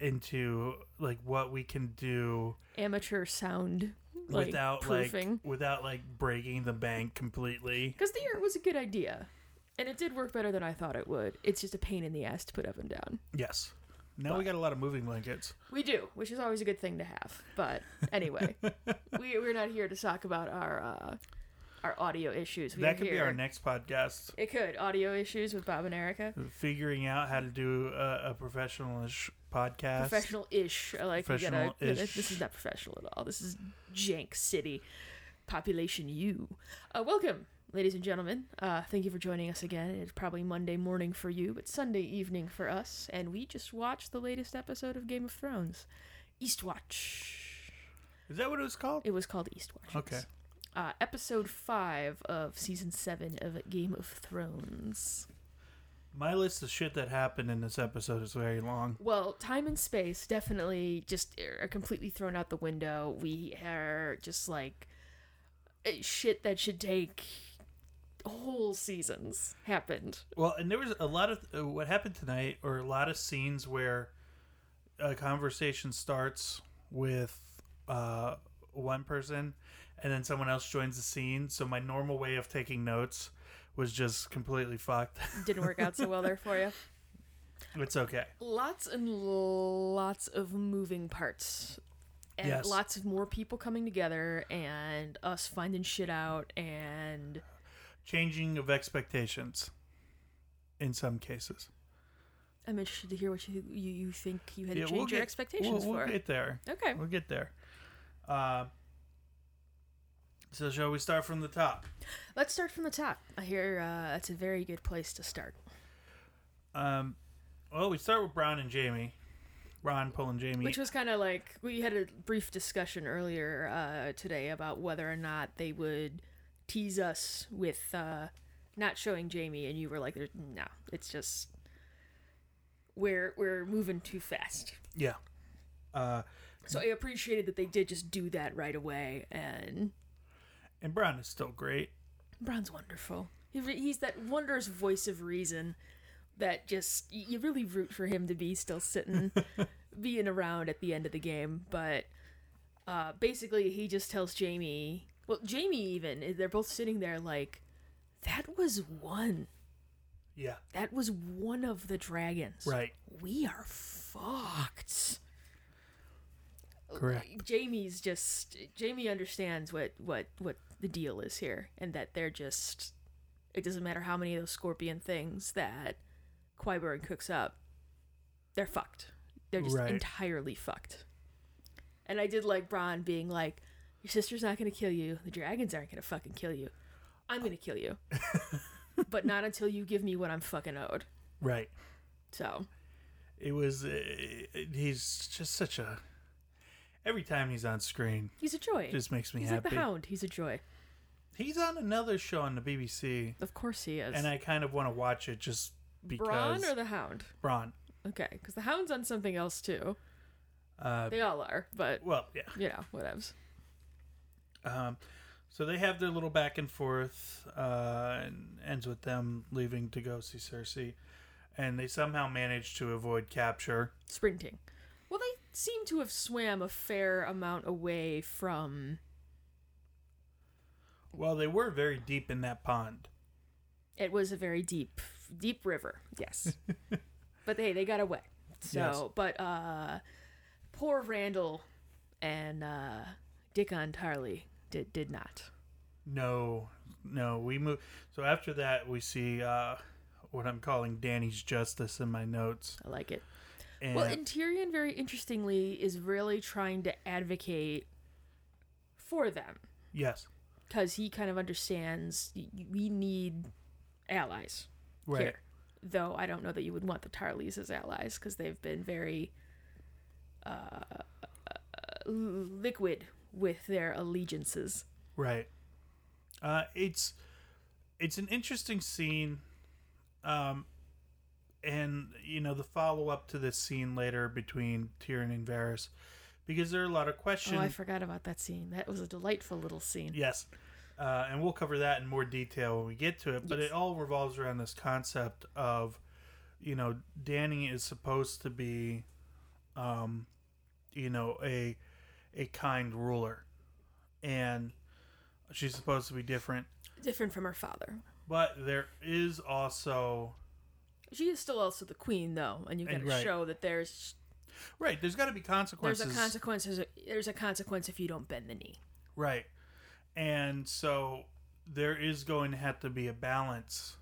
into like what we can do amateur sound like, without proofing. like without like breaking the bank completely. Because the yurt was a good idea, and it did work better than I thought it would. It's just a pain in the ass to put up and down. Yes. Now we got a lot of moving blankets. We do, which is always a good thing to have. But anyway, we we're not here to talk about our uh, our audio issues. We that are could be here- our next podcast. It could audio issues with Bob and Erica. Figuring out how to do a, a professional-ish podcast. Professional-ish. I like you gotta. Professional-ish. This is not professional at all. This is Jank City, population U. Uh, welcome, ladies and gentlemen. Uh, thank you for joining us again. It's probably Monday morning for you, but Sunday evening for us. And we just watched the latest episode of Game of Thrones, Eastwatch. Is that what it was called? It was called Eastwatch. Okay. Uh, episode five of season seven of Game of Thrones. My list of shit that happened in this episode is very long. Well, time and space definitely just are completely thrown out the window. We are just like eh, shit that should take whole seasons happened. Well, and there was a lot of uh, what happened tonight, or a lot of scenes where a conversation starts with uh, one person, and then someone else joins the scene. So my normal way of taking notes was just completely fucked. Didn't work out so well there for you. it's okay. Lots and lots of moving parts. And Yes. lots of more people coming together and us finding shit out and Changing of expectations in some cases. I'm interested to hear what you you, you think you had to change we'll your get- expectations we'll, we'll for. get there. okay. We'll get there. Uh, so shall we start from the top? Let's start from the top. I hear uh, that's a very good place to start. Um, well, we start with Bronn and Jaime. Ron pulling Jaime. Which was kind of like we had a brief discussion earlier uh, today about whether or not they would tease us with uh, not showing Jaime, and you were like, "No, it's just we're we're moving too fast." yeah. Uh, So I appreciated that they did just do that right away, and and Bronn is still great. Bronn's wonderful. He- He's that wondrous voice of reason that just y- you really root for him to be still sitting, being around at the end of the game. But uh, basically, he just tells Jaime. Well, Jaime even they're both sitting there like, that was one. Yeah. That was one of the dragons. Right. We are fucked. Correct. Jaime's just Jaime understands what what what the deal is here, and that they're just. It doesn't matter how many of those scorpion things that Qyburn cooks up, they're fucked. They're just Right. entirely fucked. And I did like Bronn being like, "Your sister's not gonna kill you. The dragons aren't gonna fucking kill you. I'm gonna kill you, but not until you give me what I'm fucking owed." Right. So It was. Uh, he's just such a. Every time he's on screen, he's a joy. just makes me he's happy. like the Hound. He's a joy. He's on another show on the BBC, Of course he is. and I kind of want to watch it just because. Bronn or the Hound? Bronn. Okay, because the Hound's on something else too. Uh, They all are, but well, yeah. you know, whatevs. Um, so they have their little back and forth, uh, and ends with them leaving to go see Cersei, and they somehow manage to avoid capture. Sprinting. Well, they seem to have swam a fair amount away from. Well, they were very deep in that pond. It was a very deep, deep river. Yes, but hey, they got away. So, Yes. but uh, poor Randall and uh, Dickon Tarly did did not. No, no, we move. So after that, we see uh, what I'm calling Dany's justice in my notes. I like it. And Well, and Tyrion, very interestingly, is really trying to advocate for them. yes, because he kind of understands we need allies right, here. Though I don't know that you would want the Tarlys as allies because they've been very uh, liquid with their allegiances. Right. Uh, it's it's an interesting scene, um, and you know the follow up to this scene later between Tyrion and Varys, because there are a lot of questions. Oh, I forgot about that scene. That was a delightful little scene. Yes. Uh, and we'll cover that in more detail when we get to it. But Yes. it all revolves around this concept of, you know, Dany is supposed to be, um, you know, a a kind ruler, and she's supposed to be different. Different from her father. But there is also She is still also the queen, though, and you got to right. show that there's right. There's got to be there's consequences. a consequence. There's a, there's a consequence if you don't bend the knee. Right. And so there is going to have to be a balance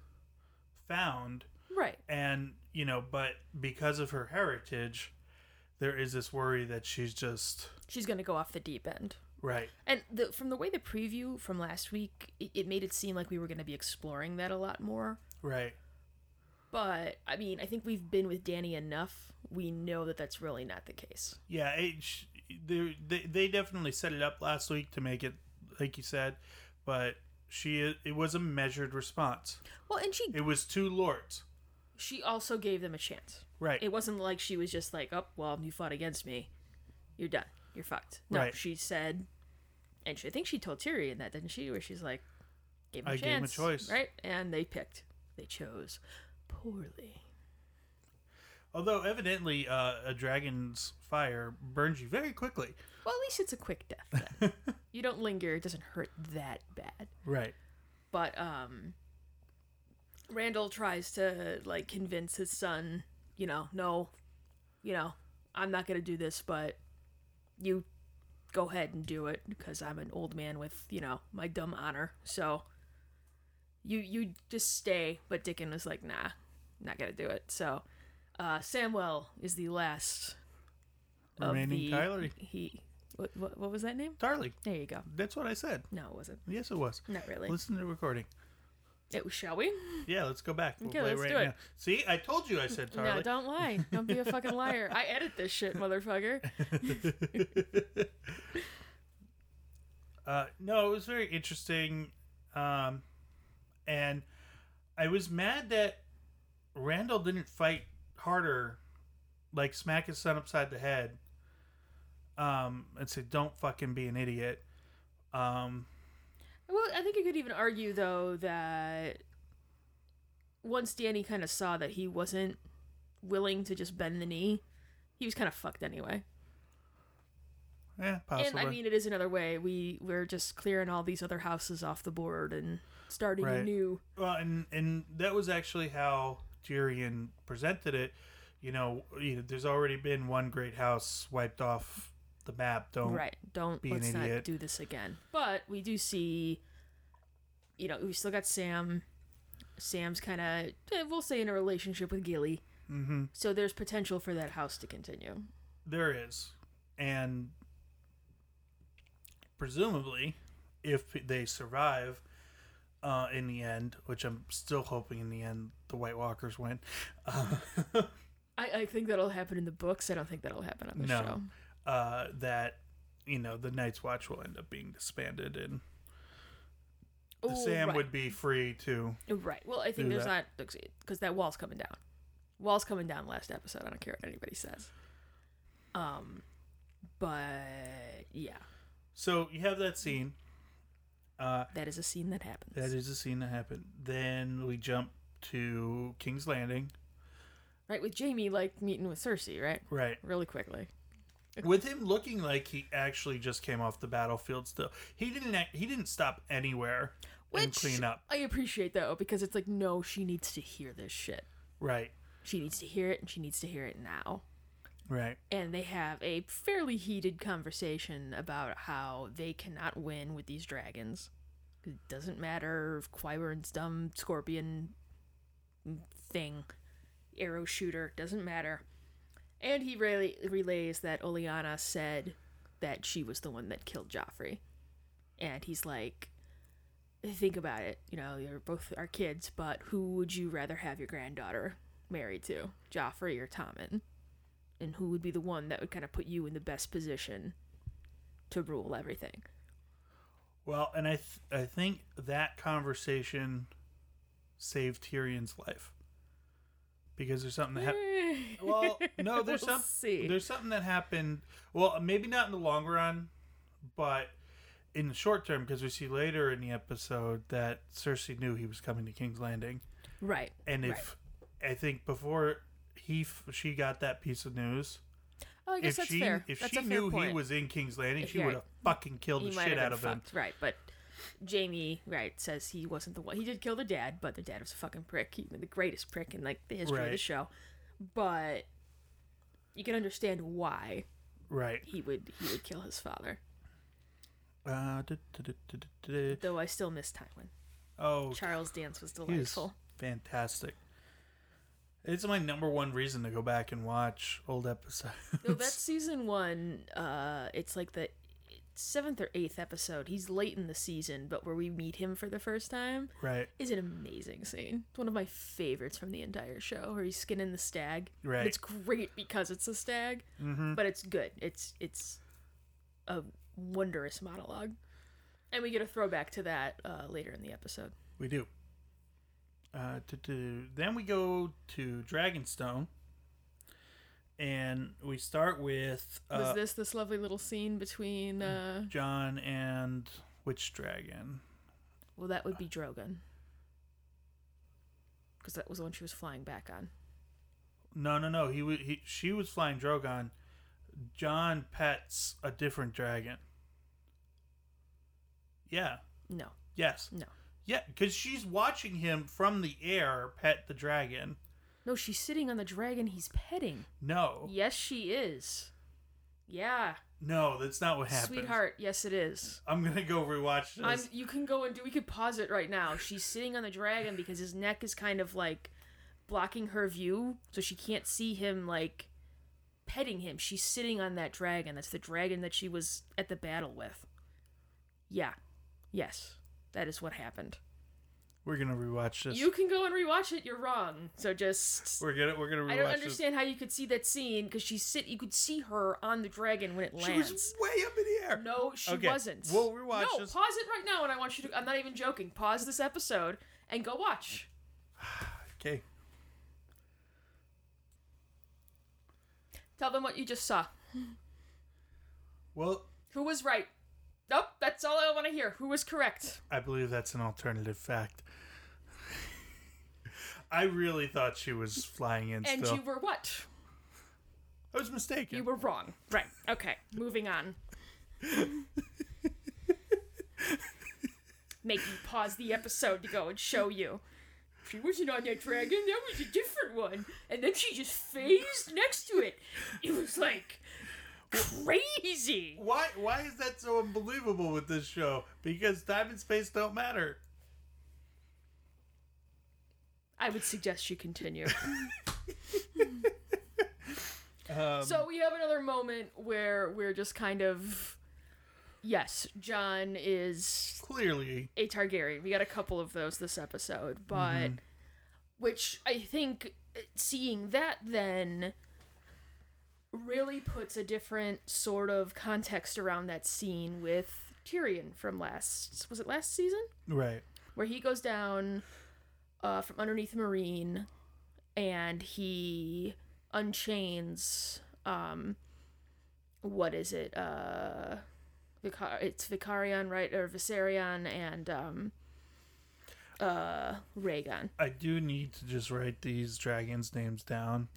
found Right. and you know but because of her heritage there is this worry that she's just She's gonna go off the deep end. right And the, from the way the preview from last week, it, it made it seem like we were going to be exploring that a lot more. right But I mean, I think we've been with Dany enough. We know that that's really not the case. yeah it, they, they they definitely set it up last week to make it like you said but she it was a measured response Well, and she it was two lords she also gave them a chance. right It wasn't like she was just like, "Oh, well, you fought against me. You're done. You're fucked." No, Right. she said, and she, I think she told Tyrion that, didn't she? Where she's like, "Gave him a I chance, gave him a choice. right?" And they picked. They chose poorly. although evidently uh, a dragon's fire burns you very quickly Well, at least it's a quick death. Then. you don't linger. It doesn't hurt that bad. right But um, Randall tries to like convince his son. You know, no, you know, I'm not gonna do this, but you go ahead and do it because I'm an old man with you know my dumb honor. So you you just stay. But Dickon was like, nah, not gonna do it. So uh, Samwell is the last remaining the Tyler he. What, what, what was that name? Tarly There you go. that's what I said No, it wasn't. yes it was Not really. listen to the recording It was, shall we? Yeah, let's go back. We'll Okay, play let's right do it. now. See, I told you I said Tarly. No, don't lie. Don't be a fucking liar. I edit this shit, motherfucker. uh, no, it was very interesting, um, and I was mad that Randall didn't fight harder, like smack his son upside the head, um, and say, "Don't fucking be an idiot." Um, Well, I think you could even argue though that once Dany kind of saw that he wasn't willing to just bend the knee, he was kind of fucked anyway. yeah, possibly. And I mean, it is another way. We we're just clearing all these other houses off the board and starting Right. anew. Well, and and that was actually how Tyrion presented it. You know, you know, there's already been one great house wiped off the map. Don't Right. Don't be an let's not idiot. do this again. But we do see you know, we still got Sam. Sam's kind of we'll say in a relationship with Gilly. Mm-hmm. So there's potential for that house to continue. There is, and presumably, if they survive uh, in the end, which I'm still hoping in the end the White Walkers win. Uh, I, I think that'll happen in the books. I don't think that'll happen on the No. show. uh, that you know the Night's Watch will end up being disbanded, and Oh, Sam right. would be free to. Right. Well, I think there's that. not because that wall's coming down. Wall's coming down last episode. I don't care what anybody says. Um, but yeah, So you have that scene. Uh, that is a scene that happens. that is a scene that happened. Then we jump to King's Landing. right with Jaime like meeting with Cersei. Right. Right. Really quickly. with him looking like he actually just came off the battlefield still he didn't act, he didn't stop anywhere and Which clean up I appreciate though because it's like no, she needs to hear this shit. right She needs to hear it, and she needs to hear it now. Right and they have a fairly heated conversation about how they cannot win with these dragons. It doesn't matter if Qyburn's dumb scorpion thing, arrow shooter, doesn't matter. And he really relays that Olenna said that she was the one that killed Joffrey. And he's like, think about it. You know, you're both our kids, but who would you rather have your granddaughter married to, Joffrey or Tommen? And who would be the one that would kind of put you in the best position to rule everything. Well, and I th- I think that conversation saved Tyrion's life because there's something that happened. Well, no, there's We'll some see. there's something that happened. Well, maybe not in the long run, but in the short term, because we see later in the episode that Cersei knew he was coming to King's Landing, Right. and if I think before he she got that piece of news, Oh, I guess if that's she fair. if that's she knew he was in King's Landing, she would have fucking killed He the shit out of him. fucked, right? But Jaime, right, says he wasn't the one. He did kill the dad, but the dad was a fucking prick. He the greatest prick in like the history of the show. But you can understand why Right. he would he would kill his father. Uh, du- du- du. Though I still miss Tywin. Oh, Charles Dance was delightful. fantastic. It's my number one reason to go back and watch old episodes. Though that's season one. Uh, it's like the seventh or eighth episode. He's late in the season, but where we meet him for the first time right, is an amazing scene. It's one of my favorites from the entire show, where he's skinning the stag. And right. It's great because it's a stag, mm-hmm. but it's good. It's it's a wondrous monologue, and we get a throwback to that uh, later in the episode. We do. Uh, to, du- then we go to Dragonstone, and we start with Was uh, this this lovely little scene between? Uh, Jon and which dragon? well, that would be Drogon, because that was the one she was flying back on. No, no, no. He, wa- he she was flying Drogon. Jon pets a different dragon. Yeah. No, Yes. no, Yeah, because she's watching him from the air pet the dragon. no. She's sitting on the dragon he's petting. No, Yes, she is. Yeah, no, that's not what happened. sweetheart. Yes, it is. I'm gonna go rewatch this. I'm, you can go and do. We could pause it right now. She's sitting on the dragon because his neck is kind of like blocking her view, so she can't see him like petting him. She's sitting on that dragon. That's the dragon that she was at the battle with. Yeah, yes, that is what happened. We're gonna rewatch this. You can go and rewatch it. You're wrong. So just. We're gonna we're gonna rewatch I don't this. understand how you could see that scene because she sit. You could see her on the dragon when it lands. She was way up in the air. No, she Okay, wasn't. we'll rewatch no, this. pause it right now, and I want you to. I'm not even joking. Pause this episode and go watch. Okay. Tell them what you just saw. Well, Who was right? Nope, that's all I want to hear. Who was correct? I believe that's an alternative fact. I really thought she was flying in And still. you were what? I was mistaken. You were wrong. Right. Okay. Moving on. Make you pause the episode to go and show you. She wasn't on that dragon. That was a different one. And then she just phased next to it. It was like crazy. Why why is that so unbelievable with this show? Because time and space don't matter. I would suggest you continue. Um, so we have another moment where we're just kind of. Yes, Jon is clearly, a Targaryen. We got a couple of those this episode, but which I think seeing that then really puts a different sort of context around that scene with Tyrion from last was it last season right. where he goes down uh, from underneath the Meereen and he unchains um what is it uh Vicar- it's Vicarion, right, or Viserion and um, uh, Rhaegon. I do need to just write these dragons' names down.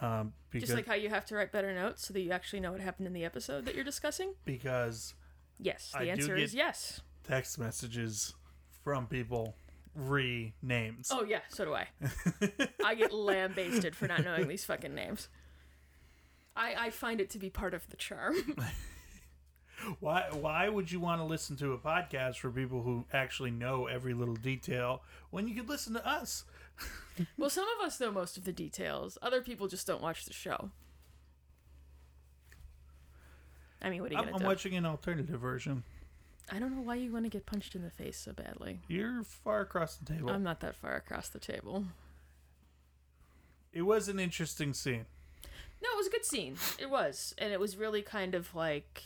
Um, because Just like how you have to write better notes so that you actually know what happened in the episode that you're discussing. because Yes, the I do answer is get- yes. text messages from people re names. Oh yeah, so do I. I get lambasted for not knowing these fucking names. I I find it to be part of the charm. Why why would you want to listen to a podcast for people who actually know every little detail when you could listen to us? well, some of us know most of the details. Other people just don't watch the show. I mean, what are you I'm, gonna I'm do? watching an alternative version. I don't know why you want to get punched in the face so badly. You're far across the table. I'm not that far across the table. it was an interesting scene. No, it was a good scene. It was, and it was really kind of like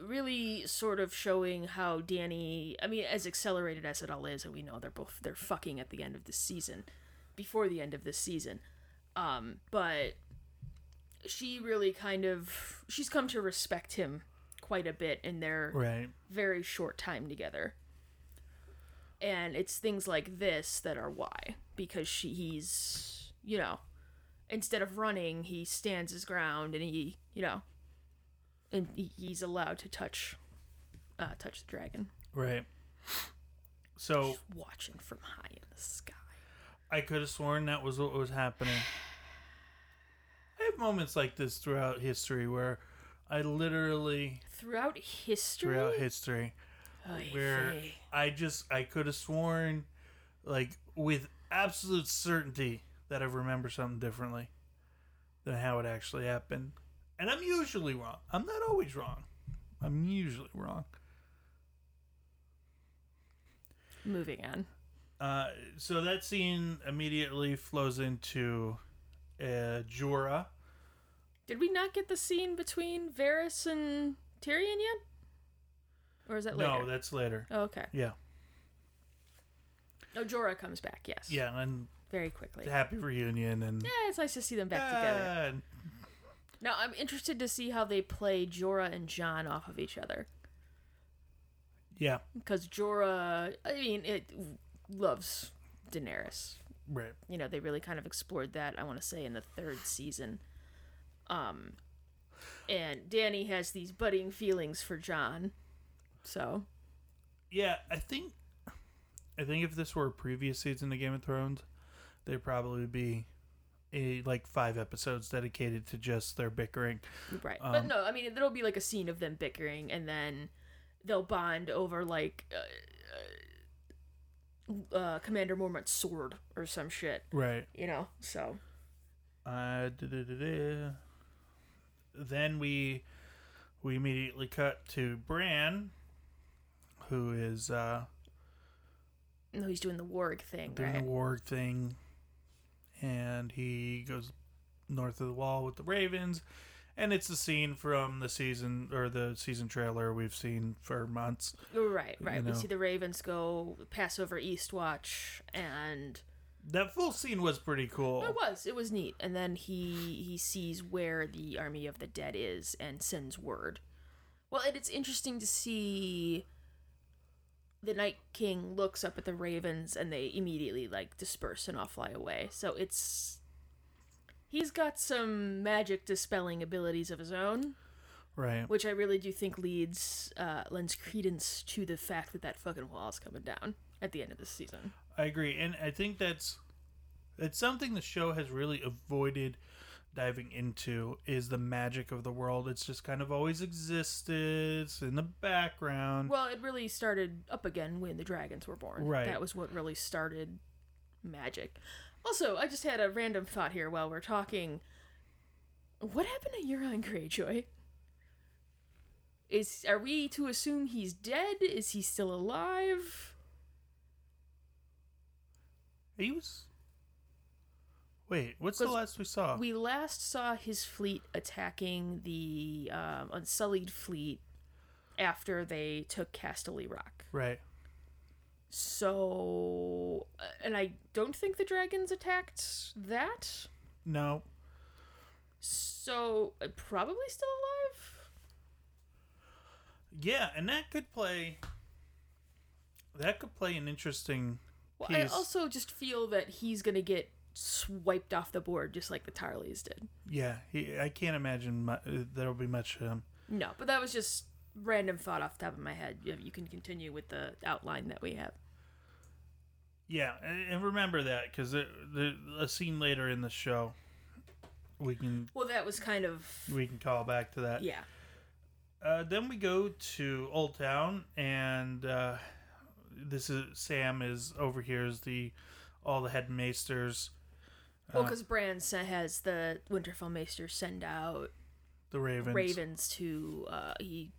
really sort of showing how Dany, I mean, as accelerated as it all is, and we know they're both they're fucking at the end of this season, before the end of this season, um, but she really kind of she's come to respect him quite a bit in their Right. very short time together. And it's things like this that are why. Because she he's you know, instead of running, he stands his ground and he you know and he's allowed to touch uh touch the dragon. Right. So Just watching from high in the sky. I could have sworn that was what was happening. I have moments like this throughout history where I literally Throughout history throughout history Oy where vey. I just I could have sworn like with absolute certainty that I remember something differently than how it actually happened. And I'm usually wrong. I'm not always wrong. I'm usually wrong. moving on. Uh, so that scene immediately flows into uh, Jorah. Did we not get the scene between Varys and Tyrion yet? Or is that later? No, that's later. Oh, okay. Yeah, Oh, Jorah comes back, yes. yeah, and Very quickly. happy reunion and Yeah, it's nice to see them back together. Now, I'm interested to see how they play Jorah and Jon off of each other. yeah, Because Jorah, I mean, it loves Daenerys. right. You know, they really kind of explored that, I want to say, in the third season. Um, and Dany has these budding feelings for Jon. So, Yeah, I think I think if this were a previous season of Game of Thrones, they'd probably be a like five episodes dedicated to just their bickering. right. but Um, no, I mean, there'll be like a scene of them bickering, and then they'll bond over like uh, uh, uh, Commander Mormont's sword or some shit, Right. you know? So, Uh, da-da-da-da. then we we immediately cut to Bran, who is uh, no, he's doing the warg thing, doing right? the war thing, and he goes north of the wall with the Ravens, and it's the scene from the season or the season trailer we've seen for months. Right, right. you We see the Ravens go pass over Eastwatch, and That full scene was pretty cool. it was it was neat. And then he he sees where the army of the dead is and sends word. Well, and it's interesting to see. The Night King looks up at the Ravens, and they immediately like disperse and all fly away. So it's he's got some magic dispelling abilities of his own. Right. which I really do think leads uh, lends credence to the fact that that fucking wall is coming down at the end of this season. I agree, and I think that's it's something the show has really avoided diving into is the magic of the world. It's just kind of always existed. It's in the background. Well, it really started up again when the dragons were born. Right. That was what really started magic. Also, I just had a random thought here while we're talking. What happened to Euron Greyjoy? Is are we to assume he's dead? Is he still alive? he was. Wait, what's the last we saw? We last saw his fleet attacking the um, Unsullied fleet after they took Casterly Rock. right. So, uh, and I don't think the dragons attacked that. No. So, uh, probably still alive. Yeah, and that could play. That could play an interesting. Well, I also just feel that he's gonna get swiped off the board just like the Tarlys did. Yeah, he, I can't imagine uh, there'll be much. Um, No, but that was just random thought off the top of my head. You, you can continue with the outline that we have. yeah, and, remember that because a scene later in the show, we can Well, that was kind of we can call back to that. yeah. Uh, then we go to Old Town, and uh, this is Sam is overhears the all the headmaesters, Well, Uh, because Bran sa- has the Winterfell Maester send out the Ravens. ravens to. Uh, he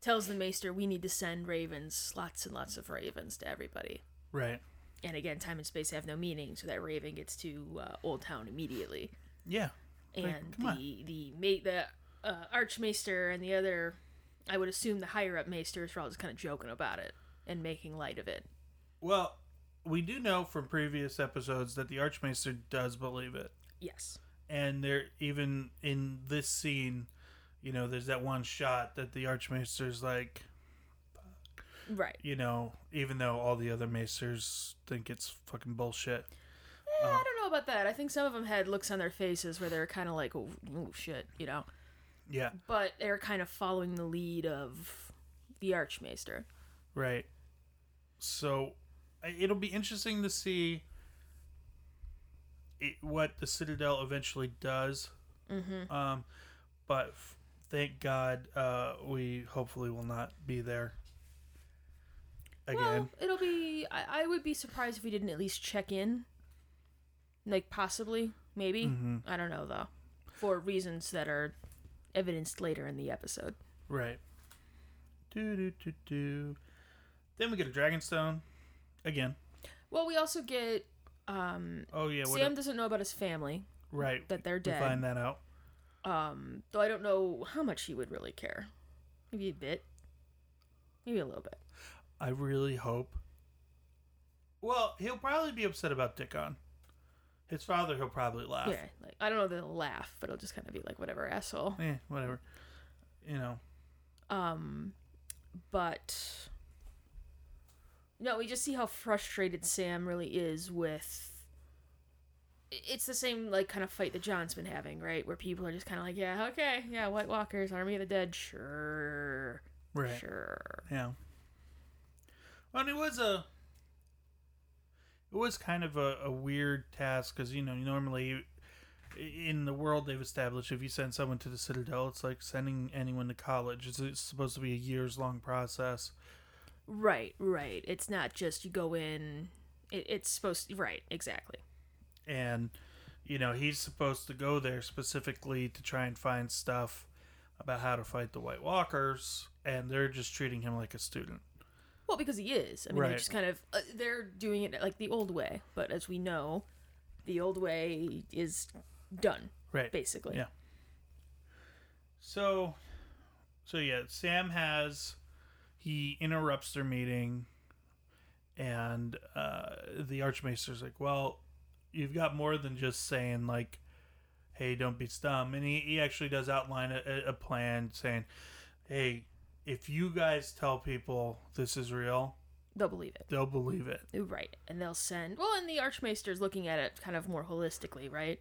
tells the Maester, "We need to send ravens, lots and lots of ravens to everybody." Right. And again, time and space have no meaning, so that raven gets to uh, Old Town immediately. Yeah. Like, And come on. the the mate the uh, Archmaester and the other I would assume the higher up maesters are all just kind of joking about it and making light of it. Well, we do know from previous episodes that the Archmaester does believe it. Yes. And there even in this scene, you know, there's that one shot that the Archmaester's like, Right. you know, even though all the other Maesters think it's fucking bullshit. Eh, I don't know about that. I think some of them had looks on their faces where they're kind of like, oh, oh shit, you know. Yeah, But they're kind of following the lead of the Archmaester. right. So it'll be interesting to see it, what the Citadel eventually does. Mm-hmm. Um, but f- thank God, uh, we hopefully will not be there again. Well, it'll be. I, I would be surprised if we didn't at least check in. Like possibly, maybe. Mhm. I don't know though, for reasons that are evidenced later in the episode. Right. Do do do do. Then we get a Dragonstone again. Well, we also get um, Oh yeah, Sam doesn't know about his family right. that they're We dead. find that out. Um, though I don't know how much he would really care. Maybe a bit. Maybe a little bit. I really hope. Well, he'll probably be upset about Dickon. His father, he'll probably laugh. Yeah, like I don't know that he'll laugh, but it'll just kind of be like whatever asshole. Eh, whatever. You know. Um, but no, we just see how frustrated Sam really is with. It's the same like kind of fight that Jon's been having, right? Where people are just kind of like, yeah, okay, yeah, White Walkers, Army of the Dead, sure, Right. sure. Yeah. Well, and it was a. It was kind of a, a weird task because you know normally, in the world they've established, if you send someone to the Citadel, it's like sending anyone to college. It's, it's supposed to be a years long process. Right, right. It's not just you go in. It, it's supposed to, right, exactly. and you know he's supposed to go there specifically to try and find stuff about how to fight the white walkers and they're just treating him like a student Well, because he is. I mean, they're just kind of uh, they're doing it like the old way, but as we know, the old way is done right basically. Yeah. so so yeah sam has he interrupts their meeting and uh the archmaester's like well you've got more than just saying like hey don't be dumb and he, he actually does outline a, a plan saying hey if you guys tell people this is real They'll believe it. they'll believe it Right. And they'll send. Well, and the Archmaester's looking at it kind of more holistically, right?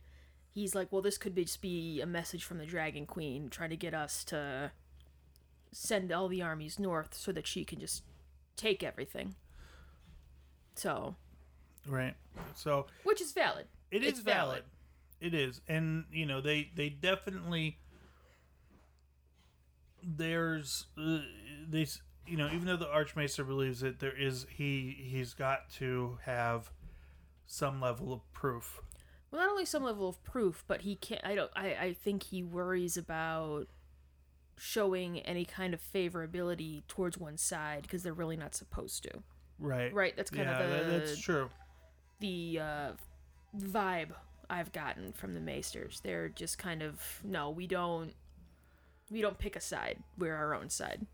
He's like, well, this could be just be a message from the Dragon Queen trying to get us to send all the armies north so that she can just take everything. So, right so which is valid. It is valid. valid. It is, and you know they they definitely there's uh, they you know even though the archmaester believes it, there is he he's got to have some level of proof. Well, not only some level of proof, but he can't. I don't. I. I think he worries about showing any kind of favorability towards one side because they're really not supposed to. Right. Right. That's kind yeah, of the that's true. the uh, vibe I've gotten from the Maesters. They're just kind of no, we don't. We don't pick a side. We're our own side.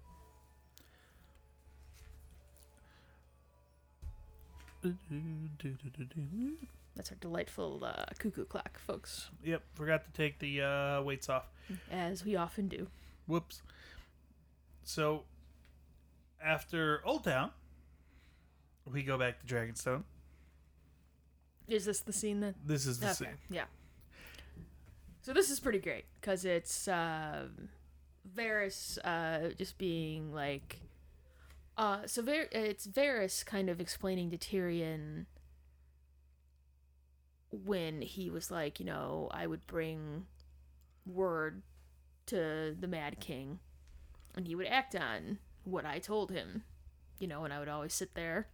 That's our delightful uh, cuckoo clock, folks, Yep, forgot to take the uh, weights off. as we often do. Whoops. So after Old Town, we go back to Dragonstone. Is this the scene then? This is the Okay, scene. yeah. So this is pretty great because it's um Varys uh, just being like, uh, so Var- it's Varys kind of explaining to Tyrion when he was like, you know, I would bring word to the Mad King, and he would act on what I told him, you know, and I would always sit there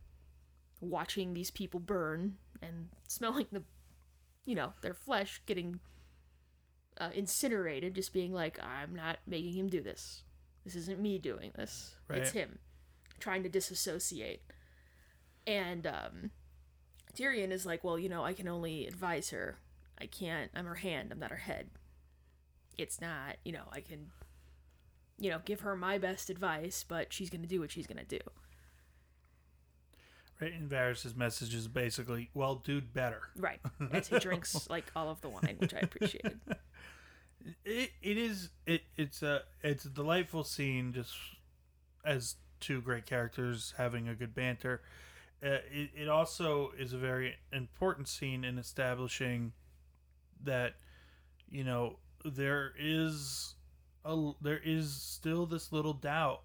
watching these people burn and smelling the you know, their flesh getting uh, incinerated, just being like, I'm not making him do this. This isn't me doing this. It's him trying to disassociate. And um, Tyrion is like, well, you know, I can only advise her. I can't. I'm her hand. I'm not her head. It's not, you know, I can you know, give her my best advice, but she's going to do what she's going to do. Right, and Varys' message is basically, "Well, dude, better." Right. As he drinks like all of the wine, which I appreciated. It it is it it's a it's a delightful scene, just as two great characters having a good banter. Uh, it it also is a very important scene in establishing that you know there is a there is still this little doubt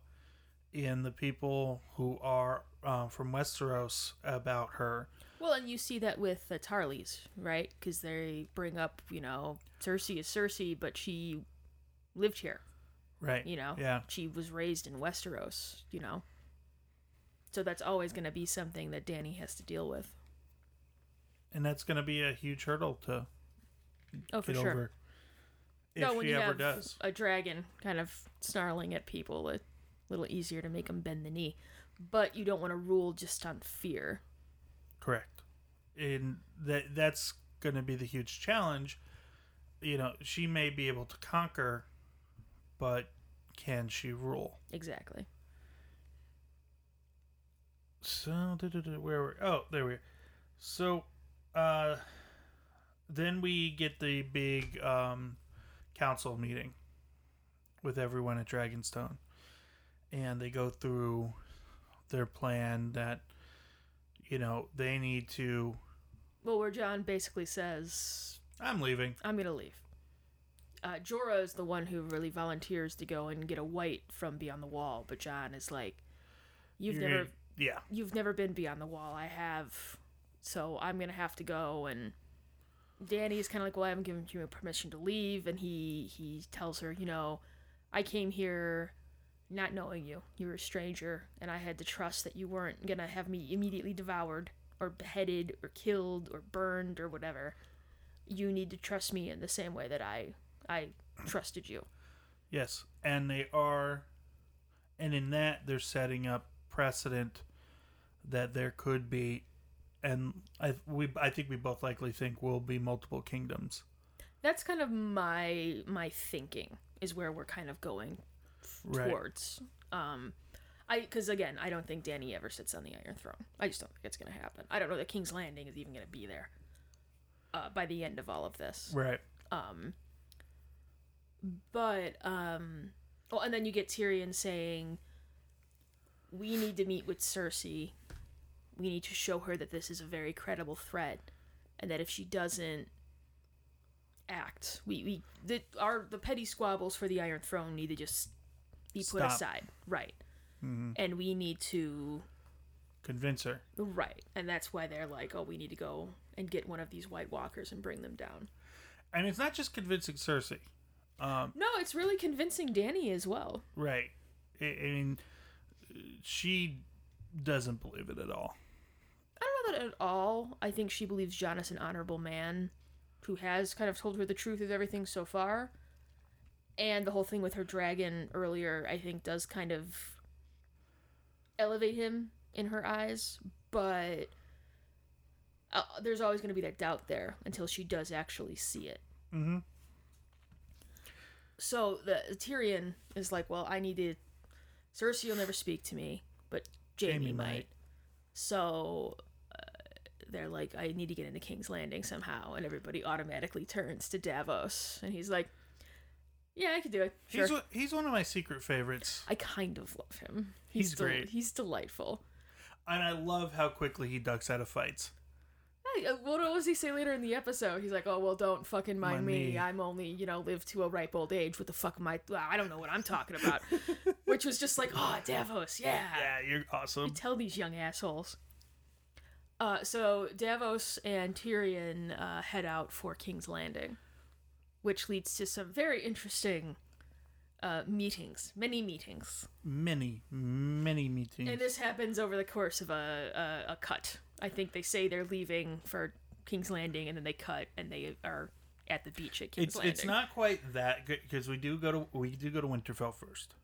in the people who are uh, from Westeros about her. Well, and you see that with the Tarlys, right? Because they bring up, you know, Cersei is Cersei, but she lived here, Right. you know? Yeah. She was raised in Westeros, you know? So that's always going to be something that Dany has to deal with. And that's going to be a huge hurdle to Oh, for get sure. over. If no, when she you ever have does. a dragon kind of snarling at people, it's a little easier to make them bend the knee. But you don't want to rule just on fear. Correct. And that that's going to be the huge challenge. You know, she may be able to conquer, but can she rule? Exactly. So, where were? Oh, there we. Are. So, uh, then we get the big um, council meeting with everyone at Dragonstone, and they go through their plan that you know they need to. Well, where Jon basically says, I'm leaving. I'm gonna leave. Uh, Jorah is the one who really volunteers to go and get a white from beyond the wall, but Jon is like, "You've You're never, gonna- yeah, you've never been beyond the wall. I have, so I'm gonna have to go." And Dany is kind of like, "Well, I haven't given you permission to leave," and he he tells her, "You know, I came here." Not knowing you, you were a stranger, and I had to trust that you weren't gonna have me immediately devoured, or beheaded, or killed, or burned, or whatever you need to trust me in the same way that I I trusted you. Yes, and they are, and in that they're setting up precedent that there could be, and I we I think we both likely think will be multiple kingdoms. That's kind of my my thinking is where we're kind of going Right. towards. Um I cuz again, I don't think Dany ever sits on the Iron Throne. I just don't think it's going to happen. I don't know that King's Landing is even going to be there. Uh, by the end of all of this. Right. Um, but um, well, and then you get Tyrion saying, "We need to meet with Cersei. We need to show her that this is a very credible threat, and that if she doesn't act, we we the our the petty squabbles for the Iron Throne need to just be put Stop. aside, right? Mm-hmm. And we need to." Convince her. Right, and that's why they're like, "Oh, we need to go and get one of these White Walkers and bring them down." And it's not just convincing Cersei. Um, No, it's really convincing Dany as well. right. I, I mean, she doesn't believe it at all. That at all. I think she believes Jon is an honorable man who has kind of told her the truth of everything so far. And the whole thing with her dragon earlier, I think, does kind of elevate him in her eyes. But uh, there's always going to be that doubt there until she does actually see it. Mm-hmm. So the Tyrion is like, well, I need to. Cersei will never speak to me, but Jaime, might. might. So they're like, I need to get into King's Landing somehow, and everybody automatically turns to Davos, and he's like, Yeah, I could do it. Sure. He's one- he's one of my secret favorites, I kind of love him. He's del- great. He's delightful. and I love how quickly he ducks out of fights. Hey, uh, what does he say later in the episode? He's like, "Oh well, don't fucking mind Mind me. me. I'm only, you know, live to a ripe old age. What the fuck am I? well, I don't know what I'm talking about." Which was just like, "Oh, Davos, yeah." Yeah, you're awesome." You awesome. tell these young assholes. Uh, so Davos and Tyrion uh, head out for King's Landing, which leads to some very interesting uh, meetings, many meetings, Many, many meetings. and this happens over the course of a, a a cut. I think they say they're leaving for King's Landing, and then they cut, and they are at the beach at King's it's Landing. it's not quite that good because we do go to we do go to Winterfell first.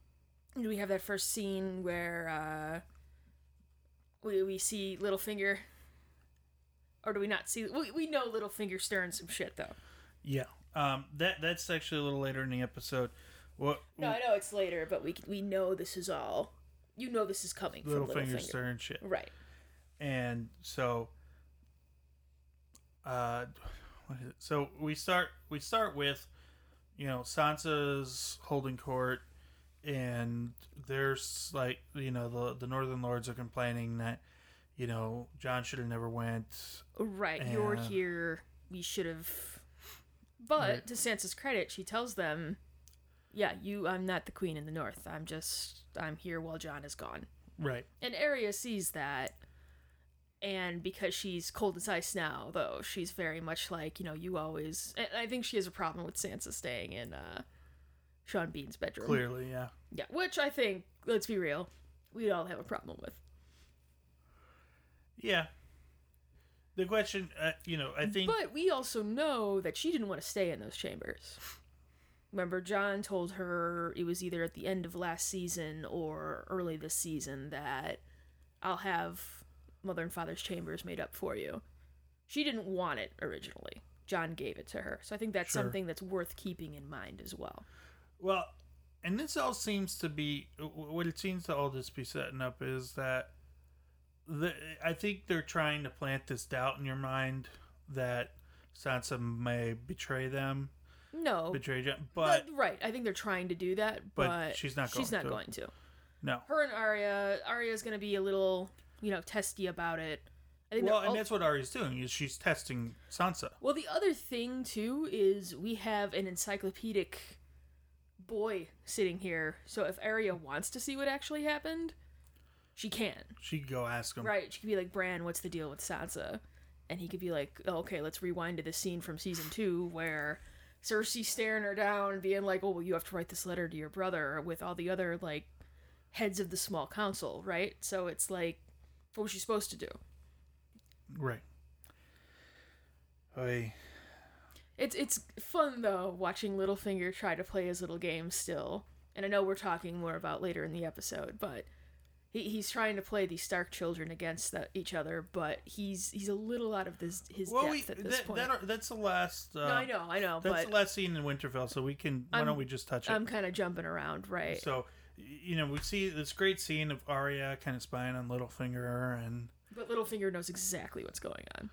we have that first scene where uh, we we see Littlefinger, or do we not see? We, we know Littlefinger stirring some shit though. Yeah. Um, that that's actually a little later in the episode. What No, I know it's later, but we we know this is all. You know this is coming from Littlefinger. stirring shit. Right. and so uh what is it? so we start we start with you know sansa's holding court and there's like you know the the northern lords are complaining that you know jon should have never went Right. You're here. We should have. But Right. to Sansa's credit, she tells them, "Yeah, you. I'm not the queen in the north. I'm just. I'm here while Jon is gone." right And Arya sees that, and because she's cold as ice now, though, she's very much like you know you always. And I think she has a problem with Sansa staying in uh, Sean Bean's bedroom. clearly yeah Yeah, which I think, let's be real, we all have a problem with. Yeah the question uh, you know i think But we also know that she didn't want to stay in those chambers. Remember, Jon told her it was either at the end of last season or early this season that I'll have Mother and Father's chambers made up for you. She didn't want it originally. Jon gave it to her. So I think that's Sure. something that's worth keeping in mind as well. Well, and this all seems to be what it seems to all this be setting up is that the I think they're trying to plant this doubt in your mind that Sansa may betray them, No. betray Jon, but but, right, I think they're trying to do that, But but, she's not She's going not to. going to. no. Her and Arya, Arya's going to be a little, you know, testy about it. I think Well, and all- that's what Arya's doing is she's testing Sansa. Well, the other thing too is we have an encyclopedic boy sitting here. So if Arya wants to see what actually happened, she can. She could go ask him. Right? She could be like, "Bran, what's the deal with Sansa?" And he could be like, oh, "Okay, let's rewind to the scene from season two where Cersei's staring her down and being like, "Oh, well, you have to write this letter to your brother with all the other like heads of the small council, right?" So it's like, what was she supposed to do? Right. Oy. It's it's fun though watching Littlefinger try to play his little game still. And I know we're talking more about later in the episode, but he, he's trying to play these Stark children against the, each other, but he's he's a little out of this his Well, depth we at this that, point. that, that's the last. Uh, no, I know, I know, That's the last scene in Winterfell, so we can. Why I'm- don't we just touch it? I'm kind of jumping around, right? So, you know, we see this great scene of Arya kind of spying on Littlefinger, and But Littlefinger knows exactly what's going on.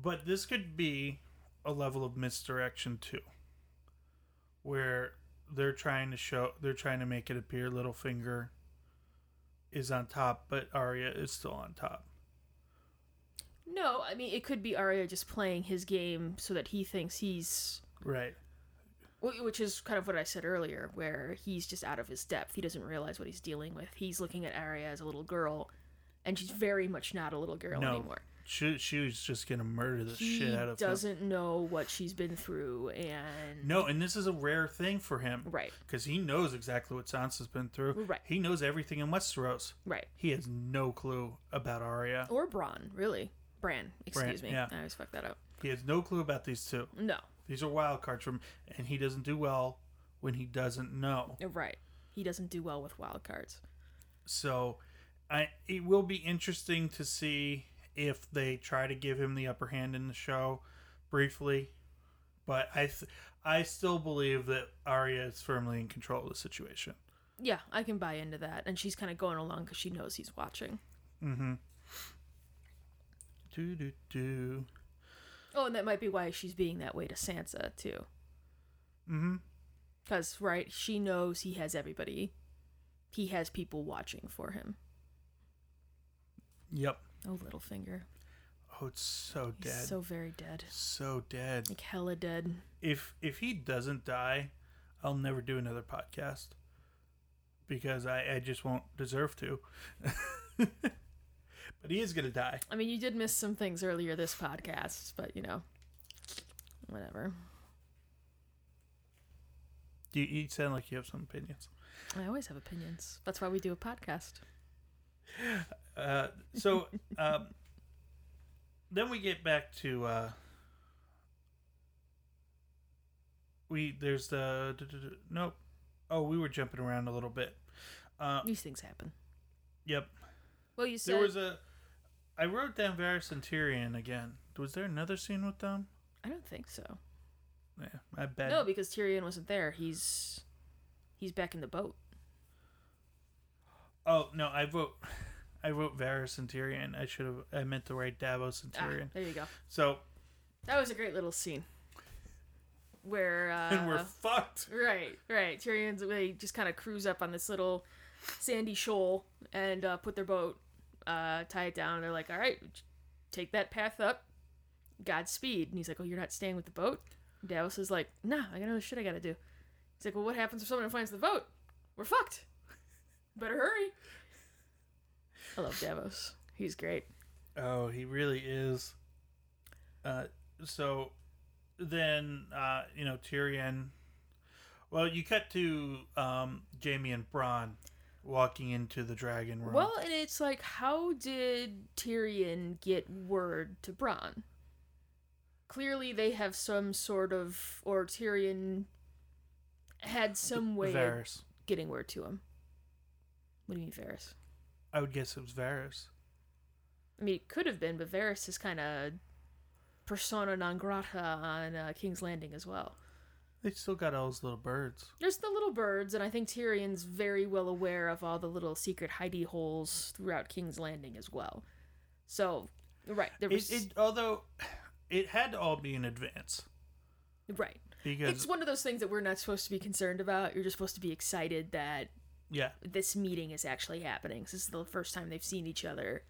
but this could be a level of misdirection too, where they're trying to show, they're trying to make it appear Littlefinger is on top, but Arya is still on top. No, I mean it could be Arya just playing his game so that he thinks he's Right. Which is kind of what I said earlier, where he's just out of his depth. He doesn't realize what he's dealing with. He's looking at Arya as a little girl, and she's very much not a little girl No, anymore. She she was just gonna murder the He shit out of him. He doesn't know what she's been through, and No, and this is a rare thing for him. right, Because he knows exactly what Sansa's been through. Right. He knows everything in Westeros. right, He has no clue about Arya. or Bran, really, Bran. Excuse me, yeah. I always fuck that up. He has no clue about these two. No, These are wild cards from, and he doesn't do well when he doesn't know. Uh, right. He doesn't do well with wild cards. So, I it will be interesting to see if they try to give him the upper hand in the show, briefly. But I, th- I still believe that Arya is firmly in control of the situation. Yeah, I can buy into that, and she's kind of going along because she knows he's watching. Mm-hmm. Do do do. Oh, and that might be why she's being that way to Sansa too. Mm-hmm. Because, right, she knows he has everybody. He has people watching for him. Yep. Oh, Littlefinger. Oh, it's so He's dead. so very dead. so dead. Like hella dead. If if he doesn't die, I'll never do another podcast because I, I just won't deserve to. but he is gonna die. I mean, you did miss some things earlier this podcast, but you know, whatever. Do You, you sound like you have some opinions. I always have opinions. That's why we do a podcast. Uh, so um, then we get back to uh, we there's the nope. Oh, we were jumping around a little bit. Uh, These things happen. yep. Well, you said There was a. I wrote down Varys and Tyrion again. Was there another scene with them? I don't think so. Yeah, I bet. No, because Tyrion wasn't there. He's he's back in the boat. Oh no, I vote. I vote Varys and Tyrion. I should have. I meant to write Davos and Ah, Tyrion. there you go. So That was a great little scene. Where uh and we're fucked. Right, right. Tyrion's they just kind of cruise up on this little sandy shoal and uh, put their boat, uh, tie it down. They're like, "All right, take that path up. Godspeed." And he's like, "Oh, you're not staying with the boat." Davos is like, "Nah, I got other shit I gotta do." He's like, "Well, what happens if someone finds the boat? We're fucked. Better hurry." I love Davos. He's great. Oh, he really is. Uh, so then, uh, you know, Tyrion. Well, you cut to um, Jaime and Bronn walking into the dragon room. Well, and it's like, how did Tyrion get word to Bronn? Clearly, they have some sort of, or Tyrion had some way of getting word to him. What do you mean, Varys? I would guess it was Varys. I mean, it could have been, but Varys is kind of persona non grata on uh, King's Landing as well. They still got all those little birds. There's the little birds, and I think Tyrion's very well aware of all the little secret hidey holes throughout King's Landing as well. So, right, there was It, it, although it had to all be in advance right. because It's one of those things that we're not supposed to be concerned about. You're just supposed to be excited that yeah, this meeting is actually happening. This is the first time they've seen each other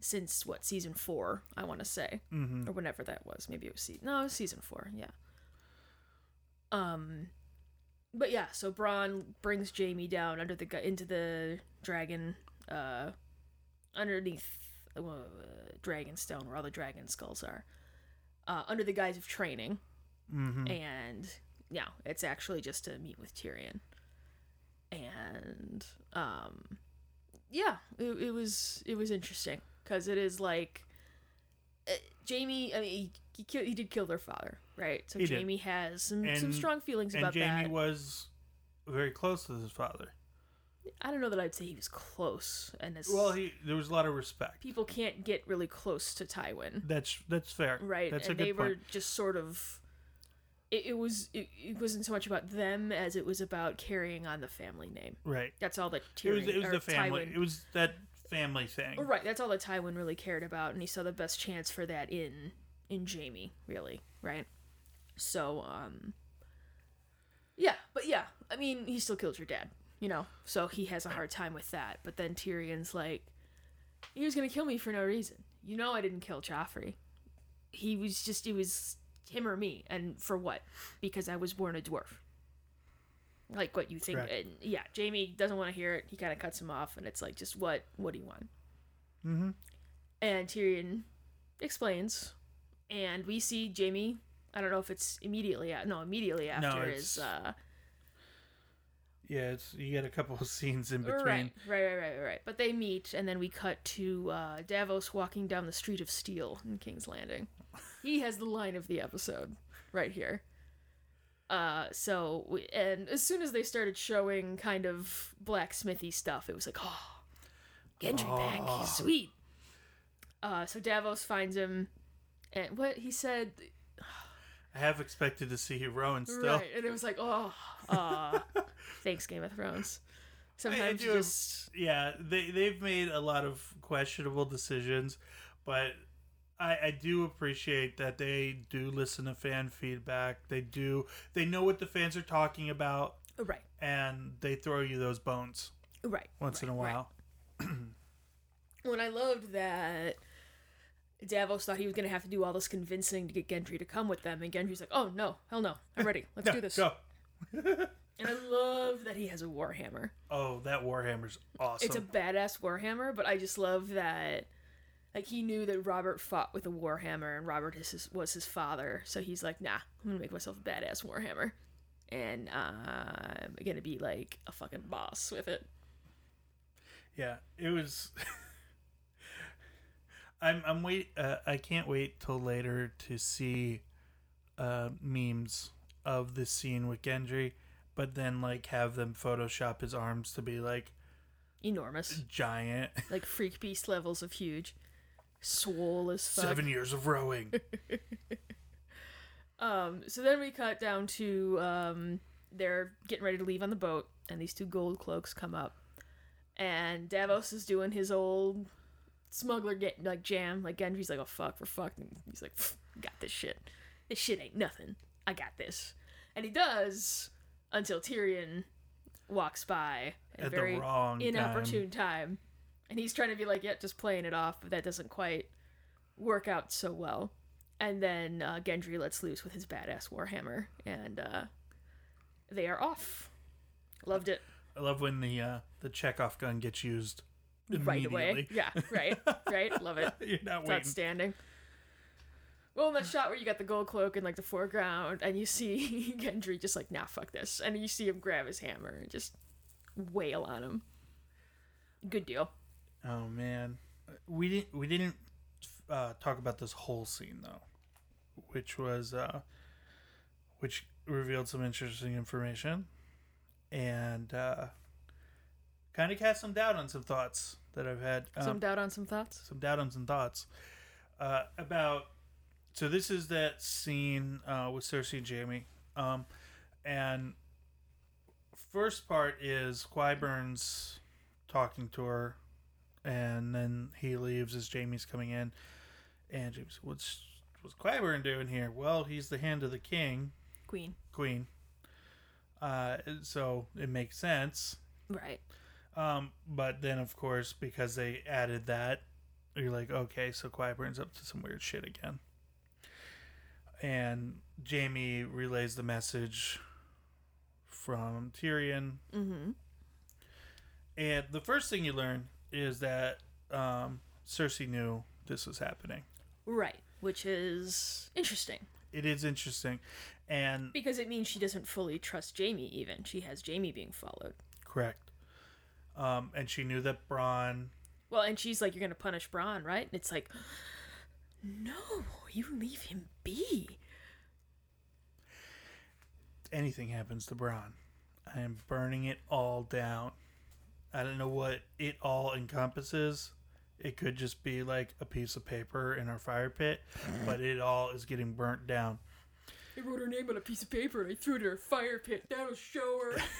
since what season four, I want to say, mm-hmm. or whenever that was. Maybe it was season. No, it was season four. Yeah. Um, but yeah. So Bronn brings Jaime down under the into the dragon, uh, underneath uh, Dragonstone, where all the dragon skulls are, uh, under the guise of training Mm-hmm. and yeah, it's actually just to meet with Tyrion. And um yeah, it, it was it was interesting because it is like uh, Jaime. I mean, he he, kill, he did kill their father, right? So He did. Jaime has some some strong feelings and about Jaime that. Jaime was very close to his father. I don't know that I'd say he was close, and as Well, he there was a lot of respect. people can't get really close to Tywin. That's that's fair. right That's and a they good were point. just sort of it, it was it, it wasn't so much about them as it was about carrying on the family name Right. that's all that It was Tyrion, it was the family. Tywin, It was that family thing. right that's all that Tywin really cared about and he saw the best chance for that in in Jaime really right so um yeah but yeah I mean he still killed your dad you know so he has a hard time with that but then Tyrion's like he was gonna kill me for no reason you know I didn't kill Joffrey he was just it was him or me and for what because i was born a dwarf like what you think Correct. and yeah jaime doesn't want to hear it he kind of cuts him off and it's like just what what do you want Mm-hmm. and tyrion explains and we see jaime i don't know if it's immediately a- no immediately after it's- is uh Yeah, it's you get a couple of scenes in between. right right right right right but they meet and then we cut to uh davos walking down the street of steel in king's landing he has the line of the episode right here uh so we, and as soon as they started showing kind of blacksmithy stuff it was like oh Gendry back Oh. he's sweet uh so davos finds him and what he said I have expected to see Rowan still. right and it was like oh uh thanks game of thrones sometimes do you have- just Yeah, they they've made a lot of questionable decisions, but I, I do appreciate that they do listen to fan feedback. They do they know what the fans are talking about, right and they throw you those bones right once in a right, right. while. when I loved that Davos thought he was gonna have to do all this convincing to get Gendry to come with them, and Gendry's like, "Oh no, hell no, I'm ready. Let's No, do this." Go. And I love that he has a warhammer. Oh, that Warhammer's awesome. It's a badass warhammer, but I just love that. Like he knew that Robert fought with a warhammer, and Robert is his, was his father, so he's like, "Nah, I'm gonna make myself a badass warhammer, and uh, I'm gonna be like a fucking boss with it." Yeah, it was. I'm I'm wait. Uh, I can't wait till later to see uh, memes of this scene with Gendry, but then like have them Photoshop his arms to be like Enormous, giant. like freak beast levels of huge, swole as fuck. Seven years of rowing. Um, so then we cut down to um, they're getting ready to leave on the boat, and these two gold cloaks come up, and Davos is doing his old smuggler get like jam. Like Gendry's like, "Oh fuck, we're fucked." And he's like, "Pff, "Got this shit. This shit ain't nothing. I got this." And he does until Tyrion walks by at, At the very wrong inopportune time. And he's trying to be like, "Yeah, just playing it off," but that doesn't quite work out so well. And then uh, Gendry lets loose with his badass warhammer, and uh, they are off. Loved it I love when the uh, the Chekhov gun gets used right away. immediately. Yeah, right, right. Love it. You're not It's waiting. outstanding. Well, in that shot where you got the gold cloak in like the foreground, and you see Gendry just like, nah, fuck this, and you see him grab his hammer and just wail on him. Good deal. Oh man, we didn't we didn't uh, talk about this whole scene though, which was uh, which revealed some interesting information, and uh, kind of cast some doubt on some thoughts that I've had. Um, Some doubt on some thoughts. some doubt on some thoughts uh, about. So this is that scene uh, with Cersei and Jaime, um, and first part is Qyburn's talking to her, and then he leaves as Jaime's coming in, and Jaime's what's what's Qyburn doing here? Well, he's the hand of the king, Queen. queen. Uh, so it makes sense. Right. Um, but then, of course, because they added that, you're like, okay, so Qyburn's up to some weird shit again. And Jaime relays the message from Tyrion. Mm-hmm. And the first thing you learn is that um, Cersei knew this was happening. Right. Which is interesting It is interesting. And because it means she doesn't fully trust Jaime. Even she has Jaime being followed. correct. Um, and she knew that Bronn Well, and she's like, "You're gonna punish Bronn, right?" And it's like, "No, you leave him be." anything happens to Bronn, I am burning it all down. I don't know what it all encompasses. It could just be like a piece of paper in our fire pit, but it all is getting burnt down. I wrote her name on a piece of paper and I threw it in her fire pit. That'll show her.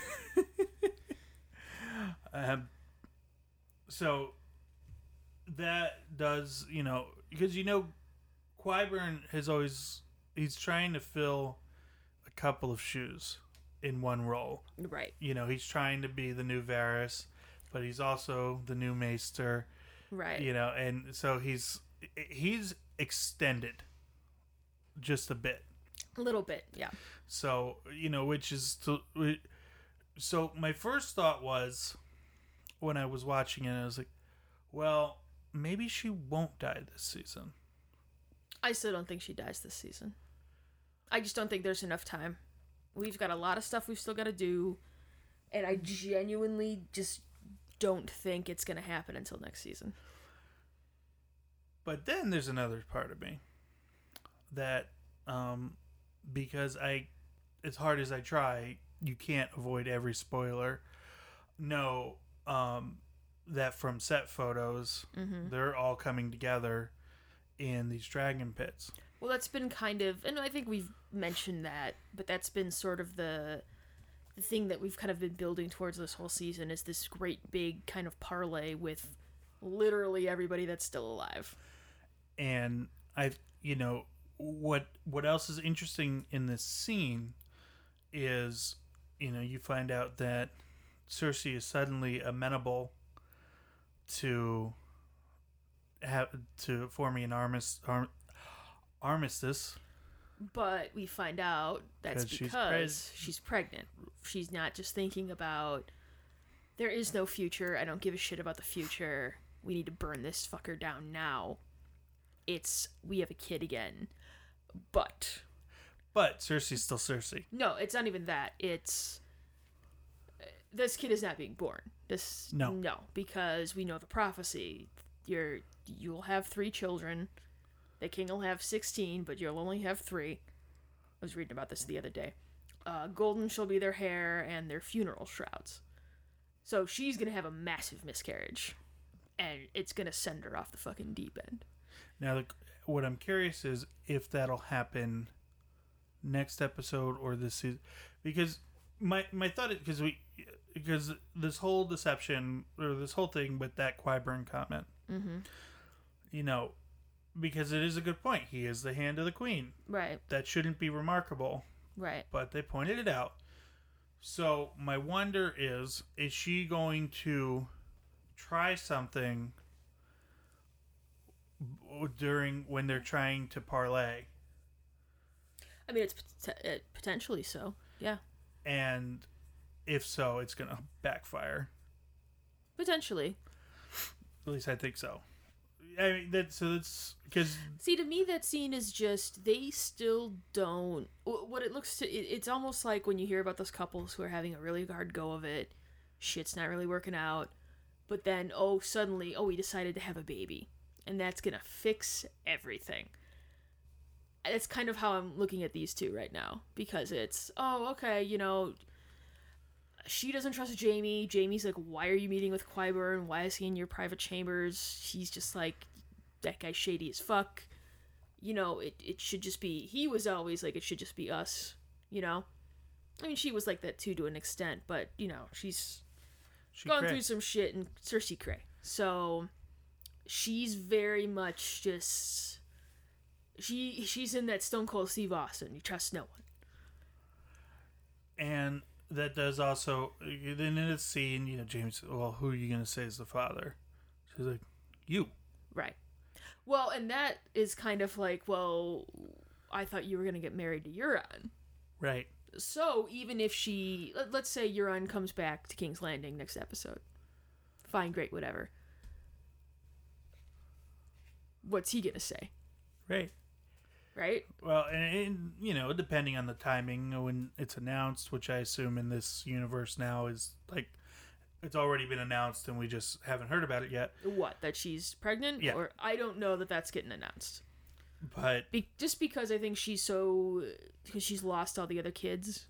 Um, so that does, you know, because you know, Qyburn has always he's trying to fill a couple of shoes in one role. right. You know, he's trying to be the new Varys, but he's also the new Maester. Right. You know, and so he's he's extended just a bit. A little bit. Yeah. So you know, which is to, so my first thought was when I was watching it, I was like, well, maybe she won't die this season. I still don't think she dies this season. I just don't think there's enough time. We've got a lot of stuff we've still got to do, and I genuinely just don't think it's gonna happen until next season. But then there's another part of me that, um, because I, as hard as I try, you can't avoid every spoiler. No, um, that from set photos, Mm-hmm. they're all coming together in these dragon pits. Well, that's been kind of, and I think we've mentioned that, but that's been sort of the the thing that we've kind of been building towards this whole season is this great big kind of parlay with literally everybody that's still alive. and I, you know, what what else is interesting in this scene is, you know, you find out that Cersei is suddenly amenable to have to forming an armis, arm, armistice. But we find out that's 'Cause she's because preg- she's pregnant. She's not just thinking about there is no future. I don't give a shit about the future. We need to burn this fucker down now. It's we have a kid again. But But Cersei's still Cersei. no, it's not even that. It's uh, this kid is not being born. This No. no, because we know the prophecy. You're you'll have three children. The king will have sixteen, but you'll only have three. I was reading about this the other day. Uh, golden shall be their hair and their funeral shrouds. So she's gonna have a massive miscarriage, and it's gonna send her off the fucking deep end. Now, the, what I'm curious is if that'll happen next episode or this season because my my thought is because we because this whole deception or this whole thing with that Qyburn comment, Mm-hmm. you know, because it is a good point. He is the hand of the queen. Right. That shouldn't be remarkable, Right. but they pointed it out. So my wonder is, is she going to try something during when they're trying to parlay? I mean, it's pot- it, potentially so. Yeah. And if so, it's going to backfire. Potentially. At least I think so. I mean, that so that's because See, to me, that scene is just they still don't. What it looks to, it, it's almost like when you hear about those couples who are having a really hard go of it, shit's not really working out, but then oh, suddenly, oh, we decided to have a baby, and that's gonna fix everything. That's kind of how I'm looking at these two right now because it's oh, okay, you know. She doesn't trust Jaime. Jaime's like, "Why are you meeting with Qyburn? Why is he in your private chambers?" She's just like, that guy's shady as fuck. You know, it, it should just be he was always like it should just be us, you know? I mean she was like that too to an extent, but you know, she's she gone cra- through some shit and Cersei cray. So she's very much just she she's in that Stone Cold Steve Austin. You trust no one. and that does also uh, then in a scene, you know, James. Well, who are you gonna say is the father? She's like, you. Right. Well, and that is kind of like, well, I thought you were gonna get married to Euron. Right. So even if she, let- let's say Euron comes back to King's Landing next episode, fine, great, whatever. What's he gonna say, Right. Right? Well, and, and you know, depending on the timing when it's announced, which I assume in this universe now is like it's already been announced and we just haven't heard about it yet. What that she's pregnant, Yeah. or I don't know that that's getting announced. But Be- just because I think she's so, because she's lost all the other kids,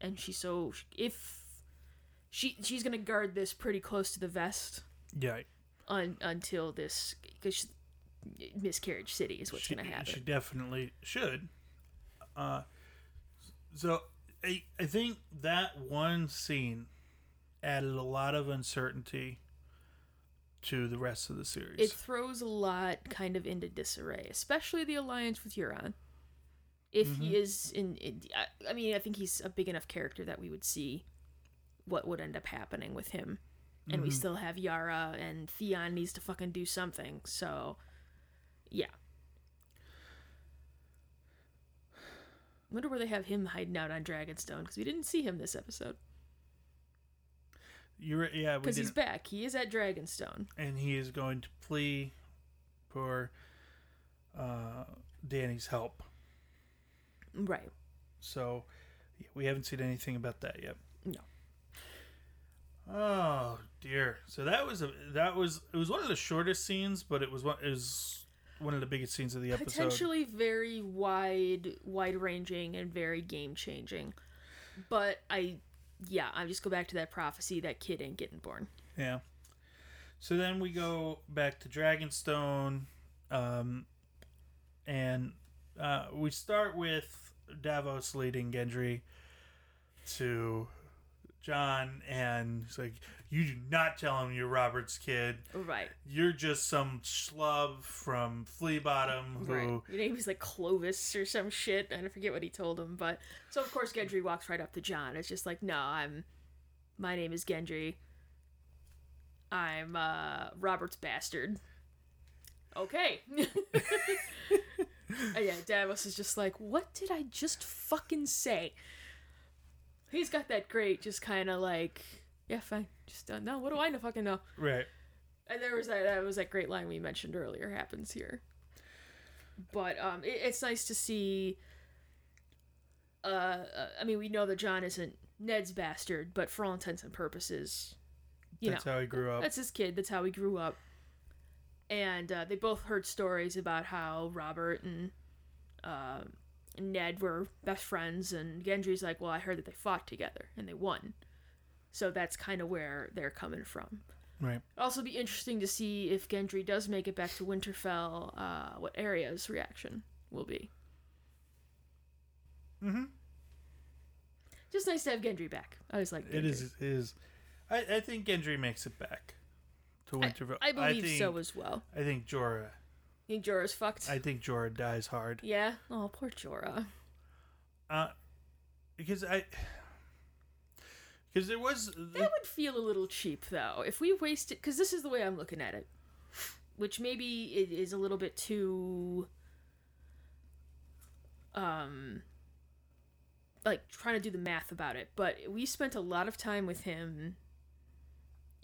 and she's so if she she's gonna guard this pretty close to the vest yeah, un, until this because miscarriage city is what's gonna happen. she definitely should. Uh, so I I think that one scene added a lot of uncertainty to the rest of the series. it throws a lot kind of into disarray, especially the alliance with Euron. If he is in, in I, I mean, I think he's a big enough character that we would see what would end up happening with him, and we still have Yara and Theon needs to fucking do something. So, yeah. I wonder where they have him hiding out on Dragonstone because we didn't see him this episode. You're yeah, Because he's back. He is at Dragonstone. and he is going to plea for uh, Dany's help. Right. So we haven't seen anything about that yet. No. Oh dear. So that was a that was it was one of the shortest scenes, but it was one it was one of the biggest scenes of the episode. potentially very wide wide ranging and very game changing but i yeah i just go back to that prophecy that kid ain't getting born Yeah. So then we go back to Dragonstone, um, and uh, we start with Davos leading Gendry to Jon, and he's like, "You do not tell him you're Robert's kid. right. You're just some schlub from Flea Bottom who." right. Your name is like clovis or some shit. I forget what he told him but so of course gendry walks right up to jon. It's just like no i'm my name is gendry. I'm uh robert's bastard. Okay. Yeah davos is just like what did i just fucking say? He's got that great just kind of like yeah fine. Just uh, no what do i know fucking know? Right. and there was that that was that great line we mentioned earlier happens here. But um it, it's nice to see uh, uh i mean we know that jon isn't ned's bastard but for all intents and purposes you That's know how he grew up. that's his kid. That's how he grew up. And uh, they both heard stories about how robert and uh, ned were best friends and gendry's like well i heard that they fought together and they won so that's kind of where they're coming from Right. also be interesting to see if Gendry does make it back to Winterfell, uh, what Arya's reaction will be. Mm-hmm. Just nice to have Gendry back. I was like, It is. It is. I, I think Gendry makes it back to I, Winterfell. I believe think, so as well. I think Jorah. You think Jorah's fucked? I think Jorah dies hard. yeah. Oh, poor Jorah. Uh, because I. Because there was. That would feel a little cheap, though, if we wasted. Because this is the way I'm looking at it, which maybe it is a little bit too. Um. Like trying to do the math about it, but we spent a lot of time with him.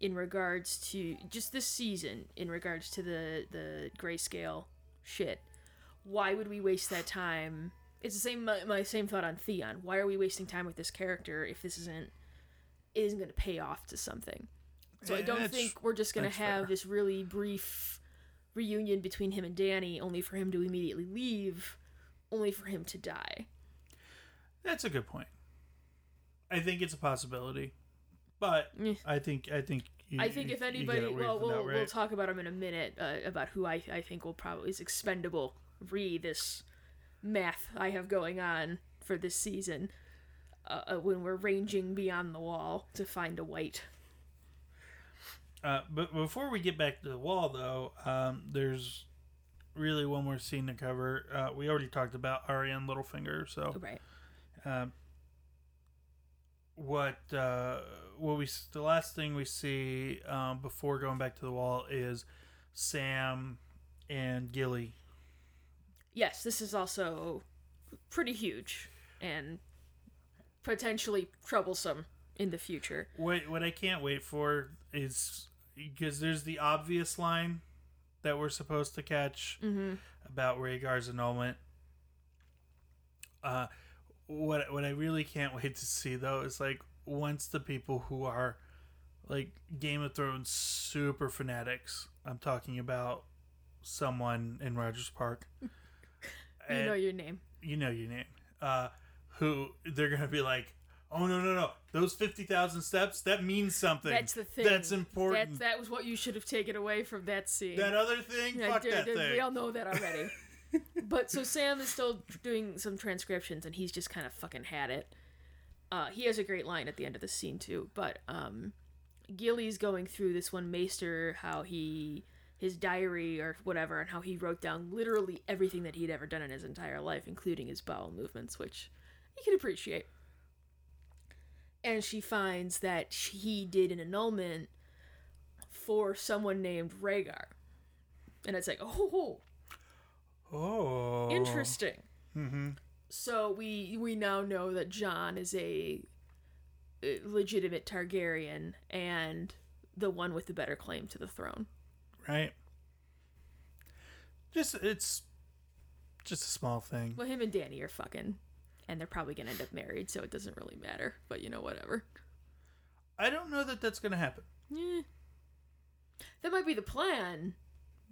In regards to just this season, in regards to the the grayscale shit, why would we waste that time? It's the same my, my same thought on Theon. Why are we wasting time with this character if this isn't isn't going to pay off to something. So I don't think we're just going to have fair. this really brief reunion between him and Dany, only for him to immediately leave, only for him to die. That's a good point. I think it's a possibility, but. I think I think you, I think you- if anybody, well, we'll, out we'll talk about him in a minute uh, about who I, I think will probably is expendable. Re this math I have going on for this season uh, uh, when we're ranging beyond the wall to find a white. Uh, but before we get back to the wall, though, um, there's really one more scene to cover. Uh, we already talked about Arya and Littlefinger, so Right. um, what uh, what we the last thing we see um, before going back to the wall is Sam and Gilly. yes, this is also pretty huge and potentially troublesome in the future. What what I can't wait for is because there's the obvious line that we're supposed to catch Mm-hmm. about Rhaegar's annulment. Uh, what what I really can't wait to see though is like once the people who are like Game of Thrones super fanatics. I'm talking about someone in Rogers Park. You And- know your name. you know your name. Uh, who they're gonna be like, oh no no no, those fifty thousand steps that means something. That's the thing. That's important. That, that was what you should have taken away from that scene. that other thing, Yeah, fuck dude, that dude, thing. We all know that already. but so Sam is still doing some transcriptions, and he's just kind of fucking had it. Uh, he has a great line at the end of the scene too. But um, Gilly's going through this one Maester, how he his diary or whatever, and how he wrote down literally everything that he'd ever done in his entire life, including his bowel movements, which you can appreciate. And she finds that he did an annulment for someone named Rhaegar. And it's like, oh, oh, interesting. Mm-hmm. So we we now know that Jon is a legitimate Targaryen and the one with the better claim to the throne. Right. Just it's just a small thing. Well, him and Dany are fucking, and they're probably gonna end up married, so it doesn't really matter. But you know, whatever. I don't know that that's gonna happen. Yeah, that might be the plan,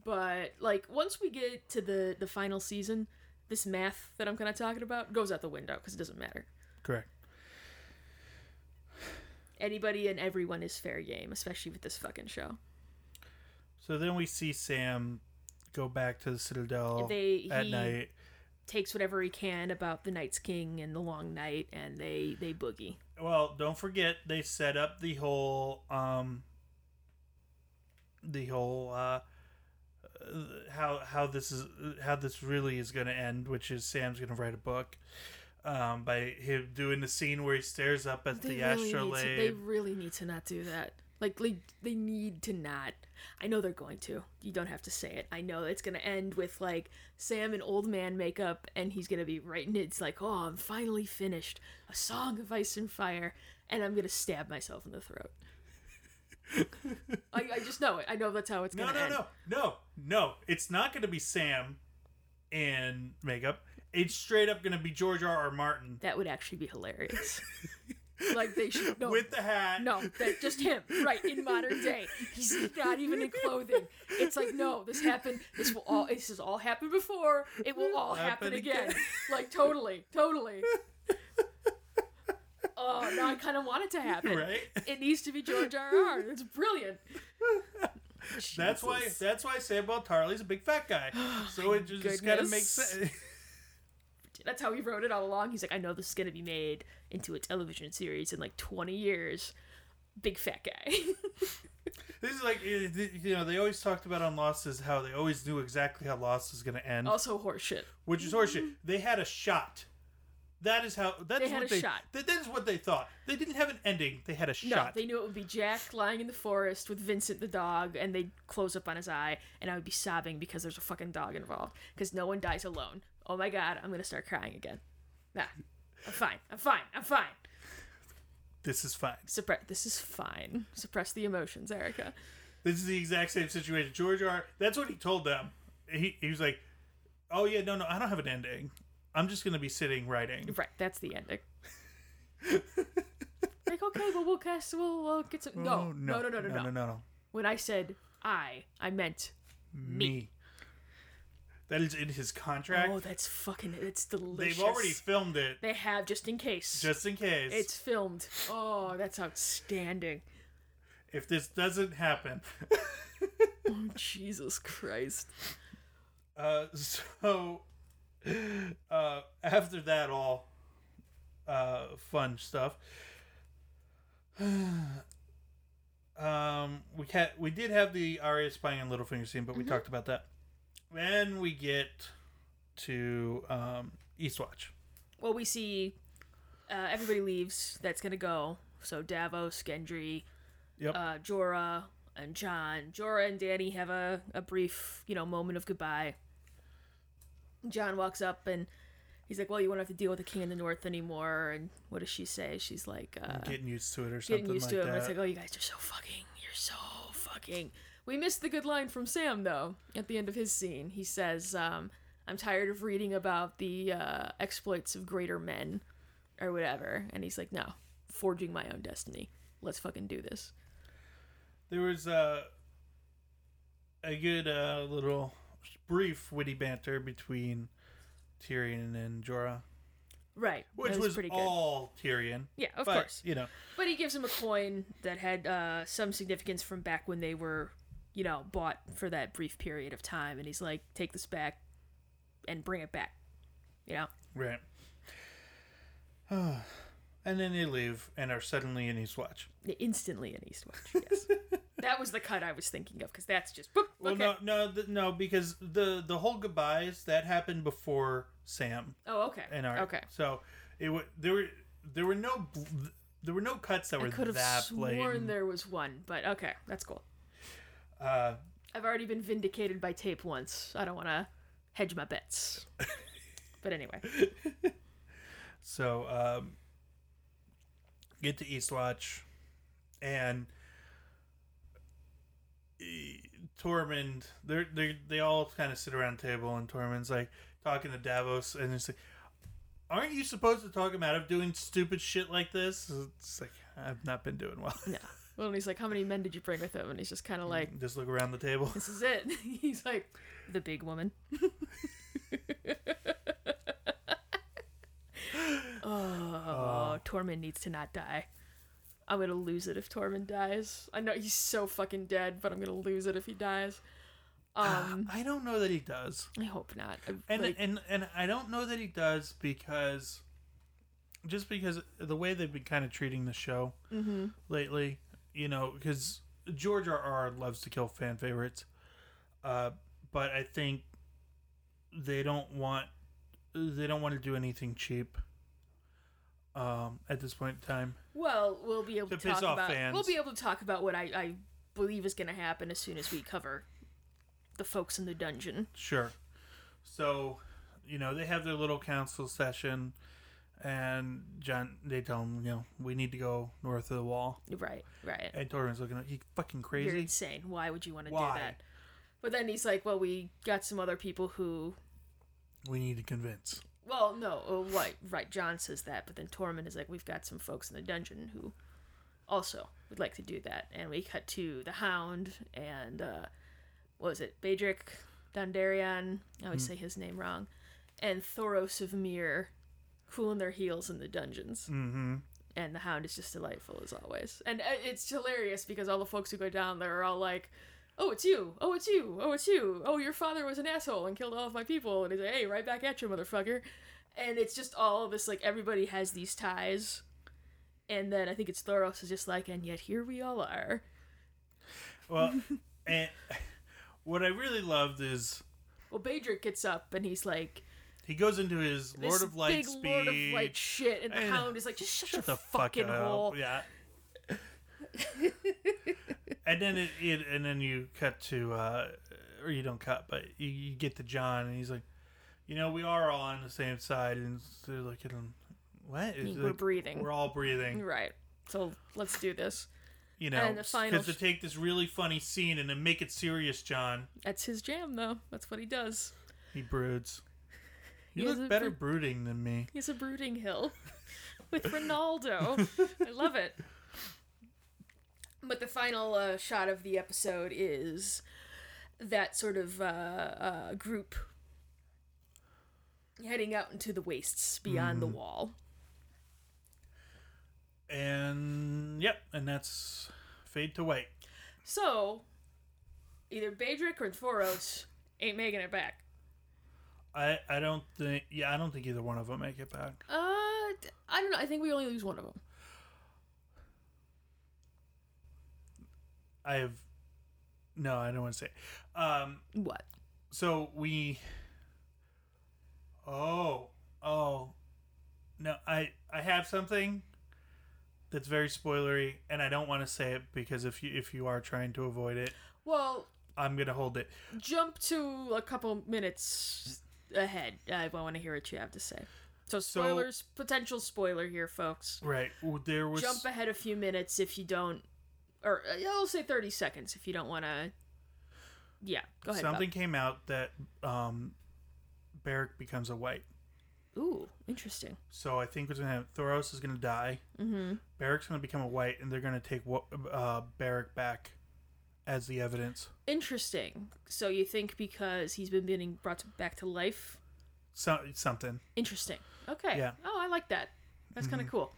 but like once we get to the the final season, this math that I'm kind of talking about goes out the window because it doesn't matter. Correct. Anybody and everyone is fair game, especially with this fucking show. So then we see Sam go back to the Citadel They at he night. Takes whatever he can about the Night's King and the Long Night, and they they boogie. Well, don't forget they set up the whole um the whole uh uh, how how this is how this really is going to end, which is Sam's going to write a book um by him doing the scene where he stares up at They the really, need to, astrolabe. they really need to not do that. Like, like they need to not. I know they're going to. You don't have to say it. I know it's gonna end with like Sam in old man makeup, and he's gonna be writing it. It's like, oh, I'm finally finished. A song of ice and fire, and I'm gonna stab myself in the throat. I, I just know it. I know that's how it's No, gonna no, end. no, no, no. It's not going to be Sam in makeup. It's straight up going to be George R. R. Martin That would actually be hilarious. like they should no. with the hat. No, that just him, right in modern day. He's not even in clothing. It's like no, this happened. This will all. This has all happened before. It will all happen, Happen again. again. Like totally, totally. Oh, now I kind of want it to happen. Right? It needs to be George R. R. It's brilliant. That's why. That's why Sam Tarly's a big fat guy. So it just got to make goodness. sense. That's how he wrote it all along. He's like, I know this is gonna be made into a television series in like 20 years. Big fat guy. This is like eh, you know they always talked about on Lost is how they always knew exactly how Lost was going to end, also horseshit. which is horseshit. They had a shot. That is how. That's They what a they. shot. That, that is what they thought. They didn't have an ending. They had a No, shot. they knew it would be Jack lying in the forest with Vincent the dog, and they'd close up on his eye, and I would be sobbing because there's a fucking dog involved. Because no one dies alone. Oh my god, I'm gonna start crying again. Nah, I'm fine. I'm fine. I'm fine. This is fine. Suppress. This is fine. Suppress the emotions, Erica. This is the exact same situation. George R. That's what he told them. He he was like, "Oh yeah, no, no, I don't have an ending. I'm just going to be sitting writing." Right. That's the ending. like okay, but we'll cast. We'll, we'll get some. No, Oh, no, no, no, no, no. no, no, no. When I said I, I meant. Me. That is in his contract. Oh, that's fucking. It's delicious. They've already filmed it, They have just in case. just in case. It's filmed. Oh, that's outstanding. if this doesn't happen. Oh, Jesus Christ. Uh, so uh, after that, all uh, fun stuff. um, we had we did have the Arya spying on Littlefinger scene, but we talked about that. Then we get to um, Eastwatch. Well, we see uh, everybody leaves. That's gonna go. So Davos, Gendry, Yep. uh, Jorah, and Jon. Jorah and Dany have a, a brief, you know, moment of goodbye. Jon walks up and he's like, "Well, you won't have to deal with the King in the North anymore." And what does she say? She's like, uh, getting used to it or something getting used like to it. that. And it's like, oh, you guys are so fucking. You're so fucking. We missed the good line from Sam though at the end of his scene. He says, um, "I'm tired of reading about the uh, exploits of greater men, or whatever." And he's like, "No, forging my own destiny. Let's fucking do this." There was uh, a good uh, little brief witty banter between Tyrion and Jorah, Right, which was, pretty good. all Tyrion. Yeah, of but, course. You know, But he gives him a coin that had uh, some significance from back when they were, you know, bought for that brief period of time. And he's like, take this back and bring it back. You know? right. and then they leave and are suddenly in Eastwatch. Instantly in Eastwatch, yes. that was the cut I was thinking of because that's just. Boop, Well, okay. no, no, th- no, because the the whole goodbyes that happened before Sam Oh, okay. and Arya. Okay. So it w- there were there were no bl- there were no cuts that I were could have that sworn blatant. there was one, but okay, that's cool. Uh, I've already been vindicated by tape once. I don't want to hedge my bets. but anyway, So um, get to Eastwatch, and Tormund. They they they all kind of sit around the table, and Tormund's like talking to Davos, and he's like, "Aren't you supposed to talk him out of doing stupid shit like this?" It's like I've not been doing well. no. Well, and he's like, "How many men did you bring with him?" And he's just kind of like, Just look around the table. "This is it." he's like, "The big woman." oh, Tormund needs to not die. I'm gonna lose it if Tormund dies. I know he's so fucking dead, but I'm gonna lose it if he dies. Um, I don't know that he does. I hope not. I- and like, and and I don't know that he does because just because the way they've been kind of treating the show Mm-hmm. lately, you know, because George R. R. loves to kill fan favorites, uh, but I think they don't want they don't want to do anything cheap. Um, at this point in time, Well, we'll be able To to, piss talk off about. fans. We'll be able to talk about what I, I believe is going to happen as soon as we cover the folks in the dungeon. sure. So, you know, they have their little council session, and Jon they tell him, you know, we need to go north of the wall. Right, right. And Tormund's looking at he fucking crazy. You're insane. Why would you want to Why? do that? But then he's like, well, we got some other people who. We need to convince. Well, no, uh, right, right. Jon says that, but then Tormund is like, we've got some folks in the dungeon who also would like to do that. And we cut to the Hound and, uh, what was it, Badric Dondarrion? I always say his name wrong. And Thoros of Myr cooling their heels in the dungeons. Mm-hmm. and the hound is just delightful as always. And uh, it's hilarious because all the folks who go down there are all like oh it's you. Oh it's you. Oh it's you. Oh your father was an asshole and killed all of my people. And he's like hey right back at you motherfucker. And it's just all this like everybody has these ties, and then I think it's Thoros is just like, and yet here we all are. Well, and what I really loved is Well, Badric gets up and he's like, he goes into his this Lord of Light big speech. Lord of Light shit, and the And- Hound is like, just shut, Shut your the fuck fucking up. hole. Yeah. and then it, it and then you cut to uh or you don't cut but you, you get to jon and he's like you know we are all on the same side and they're like what It's We're like, breathing. we're all breathing Right. So let's do this. you know And the final because to take this really funny scene and then make it serious jon That's his jam, though. That's what he does. he broods you He has look better bro- brooding than me He's a brooding hill with Ronaldo. I love it. But the final uh, shot of the episode is that sort of uh, uh, group heading out into the wastes beyond Mm. the wall. and yep and that's fade to white So, either Beric or Thoros ain't making it back. I, I don't think yeah I don't think either one of them make it back. Uh, I don't know. I think we only lose one of them. I have no, I don't want to say. Um, What? so we. Oh, oh, no! I I have something that's very spoilery, and I don't want to say it because if you if you are trying to avoid it, Well, I'm gonna hold it. jump to a couple minutes ahead. I want to hear what you have to say. So So- spoilers, potential spoiler here, folks. Right, there was Jump ahead a few minutes if you don't, or uh, I'll say thirty seconds if you don't want to. Yeah, go ahead. Bob. something came out that um, becomes a white. Ooh, interesting. So I think what's gonna happen? Thoros is gonna die. Mm-hmm. Beric's gonna become a white, and they're gonna take what uh, Beric back as the evidence. Interesting. So you think because he's been being brought to, back to life? So, something. Interesting. Okay. Yeah. Oh, I like that. That's kind of mm-hmm. cool.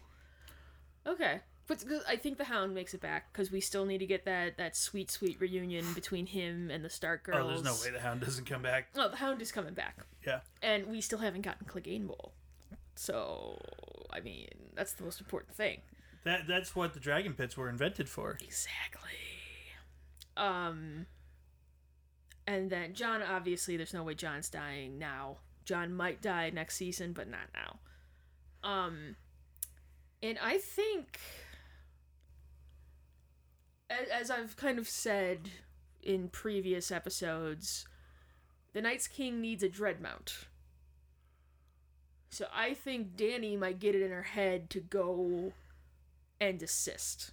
Okay. But I think the Hound makes it back because we still need to get that that sweet sweet reunion between him and the Stark girls. Oh, there's no way the Hound doesn't come back. No, the Hound is coming back, Yeah. and we still haven't gotten Clegane Bowl. So, I mean, that's the most important thing. That that's what the dragon pits were invented for. Exactly. Um. And then Jon, obviously, there's no way Jon's dying now. Jon might die next season, but not now. Um, and I think, as, I've kind of said in previous episodes, the Night's King needs a dreadmount. So I think Dany might get it in her head to go and assist.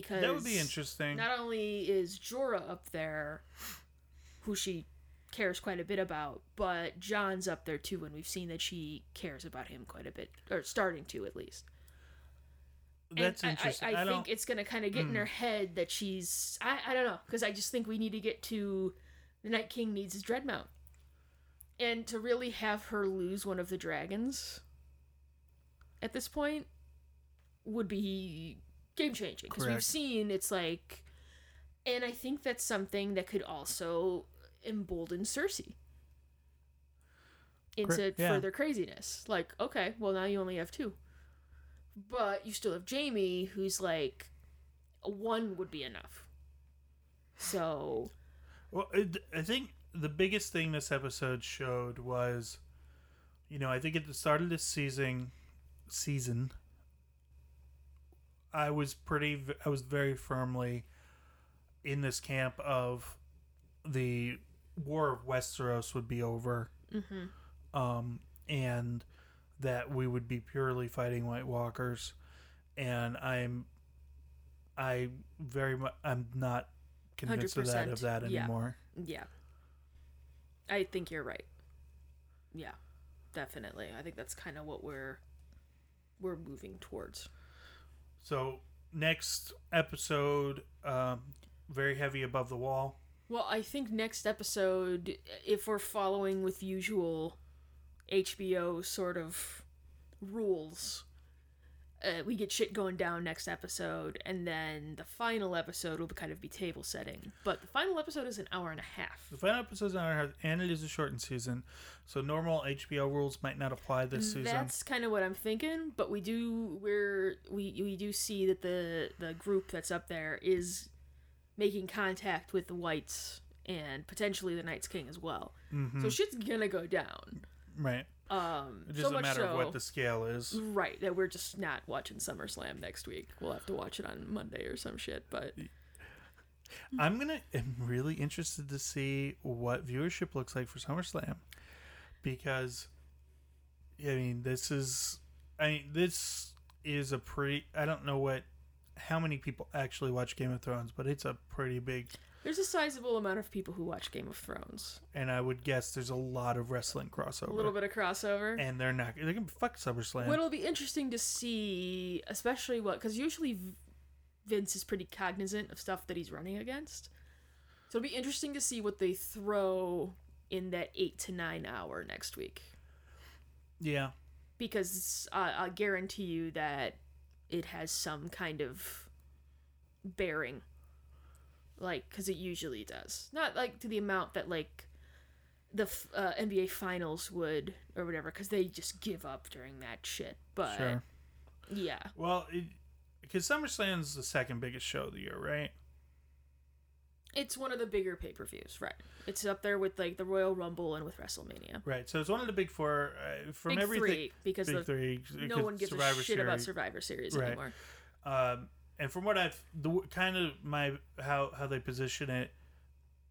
Because That would be interesting. not only is Jorah up there, who she cares quite a bit about, but Jon's up there too, and we've seen that she cares about him quite a bit, or starting to at least. That's I- interesting. I, I, I, don't. think it's gonna kind of get in hmm. her head that she's. I, I don't know, because I just think we need to get to the Night King needs his dreadmount, and to really have her lose one of the dragons at this point would be game changing because we've seen it's like, and I think that's something that could also embolden Cersei into yeah. further craziness. Like, okay, well now you only have two, but you still have Jaime, who's like, one would be enough. So Well, I think the biggest thing this episode showed was, you know, I think at the start of this season, season, I was pretty, I was very firmly in this camp of the War of Westeros would be over, um, and that we would be purely fighting White Walkers, and I'm, I very much, I'm not convinced of that 100%, of that yeah. anymore. Yeah. I think you're right. Yeah. Definitely. I think that's kind of what we're we're moving towards. So next episode, um, very heavy above the wall. Well, I think next episode if we're following with usual HBO sort of rules uh, we get shit going down next episode, and then the final episode will kind of be table setting. But the final episode is an hour and a half. The final episode is an hour and a half, and it is a shortened season, so normal HBO rules might not apply this season. That's kind of what I'm thinking, but we do we're we we do see that the the group that's up there is making contact with the whites and potentially the Night's King as well. Mm-hmm. So shit's gonna go down. Right. Um, It so doesn't much matter so, what the scale is. right that we're just not watching SummerSlam next week. We'll have to watch it on Monday or some shit. But I'm gonna. I'm really interested to see what viewership looks like for SummerSlam, because, I mean, this is. I mean, this is a pretty. I don't know what, how many people actually watch Game of Thrones, but it's a pretty big. There's a sizable amount of people who watch Game of Thrones. And I would guess there's a lot of wrestling crossover. A little bit of crossover. And they're not. They're gonna fuck SummerSlam. What'll be interesting to see, especially what, because usually Vince is pretty cognizant of stuff that he's running against. So it'll be interesting to see what they throw in that eight to nine hour next week. yeah. Because uh, I guarantee you that it has some kind of bearing. Like, because it usually does. Not like to the amount that, like, the f- uh, NBA finals would or whatever, because they just give up during that shit. But. Sure. Yeah. Well, because SummerSlam's the second biggest show of the year, right? It's one of the bigger pay per views, right? It's up there with like the Royal Rumble and with WrestleMania. Right. So it's one of the big four. Uh, from Big everything, three, because big the, three. no one gives Survivor a shit about Survivor Series Right. anymore. Um, and from what I've the kind of my how how they position it,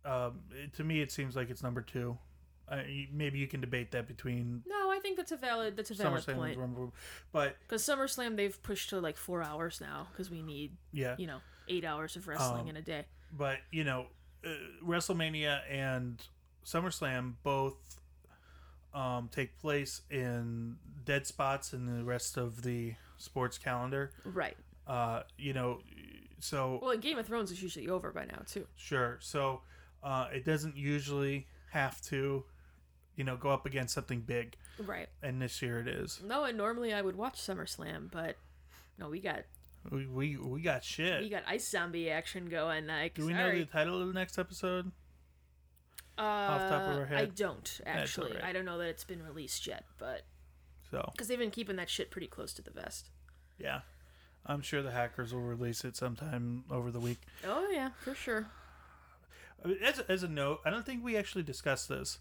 um, it- to me it seems like it's number two. You- maybe you can debate that between No, I think that's a valid that's a valid SummerSlam point. Rumble, but Because SummerSlam they've pushed to like four hours now because we need yeah, you know eight hours of wrestling Um, in a day. but you know, uh, WrestleMania and SummerSlam both um, take place in dead spots in the rest of the sports calendar. Right. Uh, you know, so Well, Game of Thrones is usually over by now too. Sure. So uh, it doesn't usually have to, you know, go up against something big, Right. and this year it is. No, and normally I would watch SummerSlam, but no, we got We we, we got shit. we got ice zombie action going. Like, Do we know the title of the next episode? Uh, the top of our I don't actually. alright. I don't know that it's been released yet, but So because they've been keeping that shit pretty close to the vest. yeah, I'm sure the hackers will release it sometime over the week. Oh yeah, for sure. As as a note, I don't think we actually discussed this,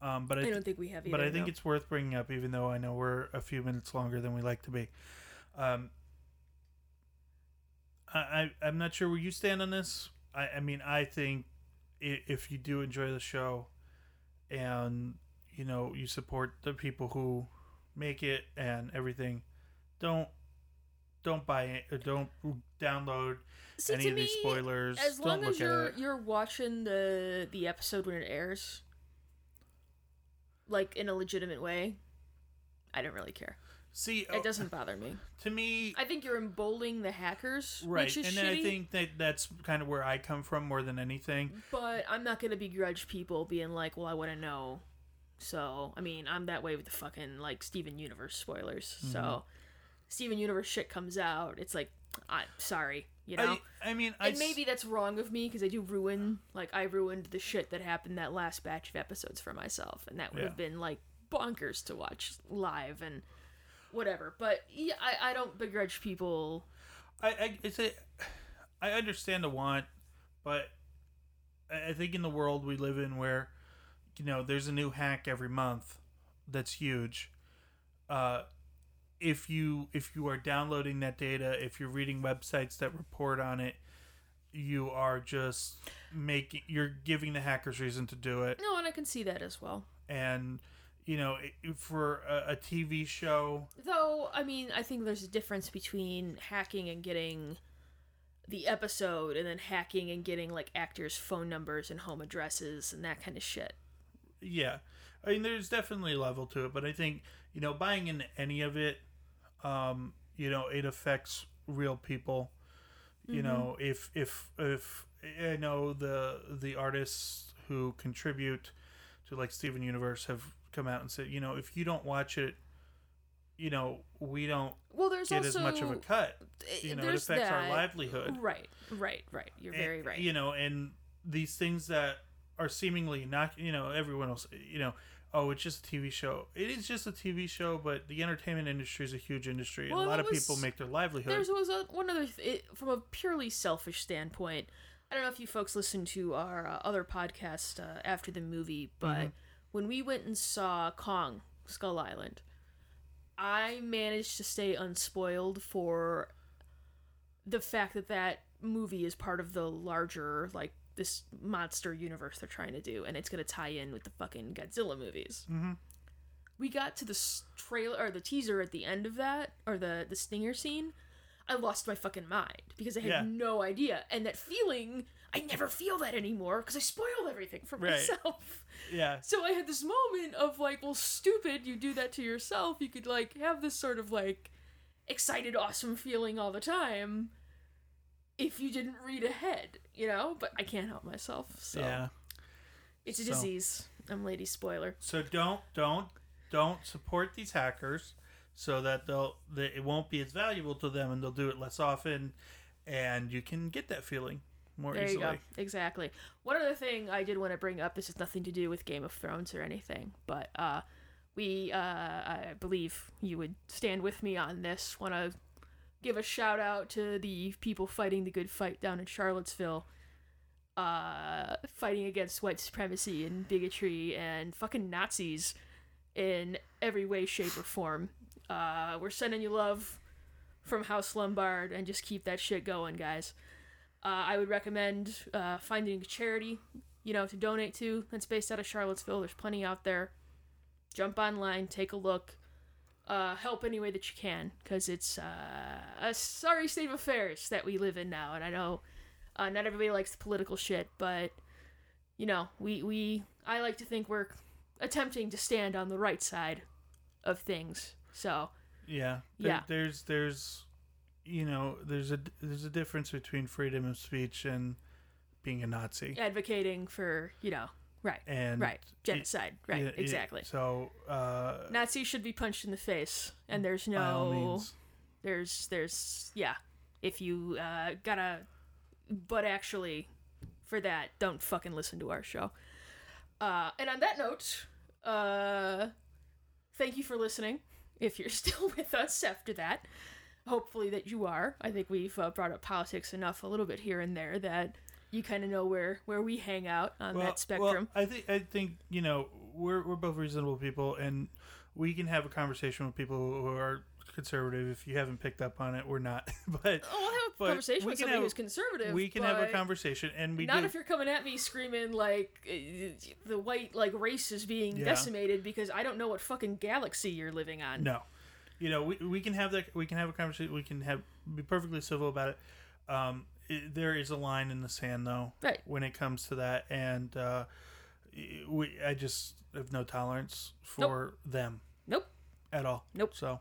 um, but I, I don't think we have. Either, but I think no. it's worth bringing up, even though I know we're a few minutes longer than we like to be. Um, I, I I'm not sure where you stand on this. I, I mean, I think if you do enjoy the show, and you know you support the people who make it and everything, don't don't buy it don't download See, any to of these me, spoilers. As don't long as you're you're watching the the episode when it airs, like in a legitimate way, I don't really care. See, It doesn't bother me. to me. I think you're emboldening the hackers, Right, which is and then I think that that's kind of where I come from more than anything. But I'm not gonna begrudge people being like, "Well, I want to know." So I mean, I'm that way with the fucking like Steven Universe spoilers. Mm-hmm. So Steven Universe shit comes out, it's like, I'm sorry, you know. I, I mean, I and maybe that's wrong of me because I do ruin, like, I ruined the shit that happened that last batch of episodes for myself, and that would have been like bonkers to watch live and whatever. But yeah, I, I don't begrudge people. I, I it's a, I understand the want, but I think in the world we live in where, you know, there's a new hack every month, that's huge. Uh, if you if you are downloading that data, if you're reading websites that report on it, you are just making you're giving the hackers reason to do it, No, and I can see that as well. and you know, for a, a TV show, Though, I mean, I think there's a difference between hacking and getting the episode and then hacking and getting like actors' phone numbers and home addresses and that kind of shit. yeah i mean there's definitely a level to it but i think you know buying into any of it um you know it affects real people you know if if if i know the the artists who contribute to like steven universe have come out and said you know if you don't watch it you know, we don't Well, there's get also as much of a cut. You know, it affects our livelihood. Right, right, right. You're very right. You know, and these things that are seemingly not, you know, everyone else, you know, oh, it's just a TV show. It is just a TV show, but the entertainment industry is a huge industry. and a lot of people make their livelihood. There was a, one other th- it, from a purely selfish standpoint. I don't know if you folks listened to our uh, other podcast uh, after the movie, but Mm-hmm. when we went and saw Kong Skull Island, I managed to stay unspoiled for the fact that that movie is part of the larger like this monster universe they're trying to do, and it's gonna tie in with the fucking Godzilla movies. Mm-hmm. We got to the trailer or the teaser at the end of that, or the the stinger scene. I lost my fucking mind because I had Yeah. no idea, and that feeling I never feel that anymore because I spoiled everything for Right. myself. yeah. So I had this moment of like, well, stupid, you do that to yourself. You could like have this sort of like excited, awesome feeling all the time if you didn't read ahead, you know? But I can't help myself. So Yeah. it's a So- disease. I'm Lady Spoiler. So don't don't don't support these hackers so that they'll that it won't be as valuable to them and they'll do it less often and you can get that feeling more There easily. you go. Exactly. One other thing I did want to bring up. This has nothing to do with Game of Thrones or anything, but uh, we, uh, I believe you would stand with me on this. Want to give a shout out to the people fighting the good fight down in Charlottesville, uh, fighting against white supremacy and bigotry and fucking Nazis in every way, shape, or form. Uh, we're sending you love from House Lombard, and just keep that shit going, guys. Uh, I would recommend uh, finding a charity, you know, to donate to that's based out of Charlottesville. There's plenty out there. Jump online, take a look, uh, help any way that you can, because it's uh, a sorry state of affairs that we live in now. And I know uh, not everybody likes the political shit, but you know, we we I like to think we're attempting to stand on the right side of things. So Yeah. There- Yeah. There's there's you know, there's a there's a difference between freedom of speech and being a Nazi. advocating for you know, right, And right, genocide, right, Yeah, yeah, exactly. So uh Nazis should be punched in the face, and there's no, there's, there's, yeah. If you uh, gotta, but actually, for that, don't fucking listen to our show. Uh, and on that note, uh, thank you for listening. If you're still with us after that, hopefully that you are. I think we've uh, brought up politics enough a little bit here and there that you kind of know where where we hang out on Well- that spectrum. Well, I think I think you know we're we're both reasonable people, and we can have a conversation with people who are conservative. If you haven't picked up on it, we're not. but Oh, I'll have a conversation with somebody have- who's conservative. we can have a conversation, and we Not do. if you're coming at me screaming like uh, the white like race is being Yeah. decimated because I don't know what fucking galaxy you're living on. No, you know we, we can have that. We can have a conversation. We can have be perfectly civil about it. Um, it, there is a line in the sand though Right. when it comes to that, and uh, we I just have no tolerance for them Nope. at all. Nope. So,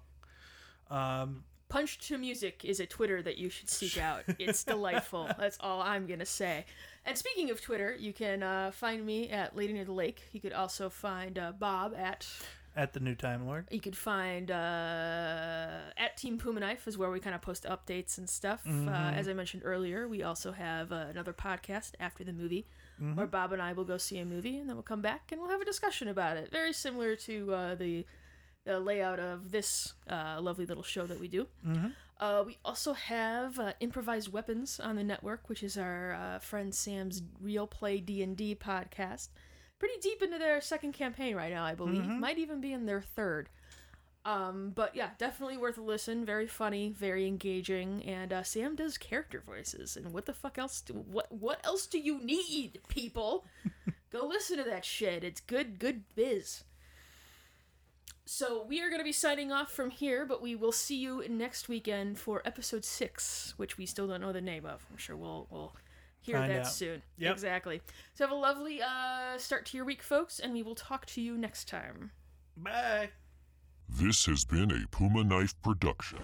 um, Punch to Music is a Twitter that you should seek out. It's delightful. That's all I'm gonna say. And speaking of Twitter, you can uh, find me at Lady Near the Lake. You could also find uh, Bob at. At the new Time Lord. You could find uh, at Team Puma Knife is where we kind of post updates and stuff. Uh, Mm-hmm. as I mentioned earlier, we also have uh, another podcast after the movie Mm-hmm. where Bob and I will go see a movie and then we'll come back and we'll have a discussion about it. Very similar to uh, the the layout of this uh, lovely little show that we do. Mm-hmm. Uh, we also have uh, improvised weapons on the network, which is our uh, friend Sam's Real Play D and D podcast. Pretty deep into their second campaign right now, I believe. Might even be in their third. Um, but yeah, definitely worth a listen. Very funny, very engaging, and uh, Sam does character voices. And what the fuck else? Do, what what else do you need, people? Go listen to that shit. It's good, good biz. So we are going to be signing off from here, but we will see you next weekend for episode six, which we still don't know the name of. I'm sure we'll we'll hear Find that out. soon. Yep. Exactly. So have a lovely uh, start to your week, folks, and we will talk to you next time. Bye. This has been a Puma Knife production.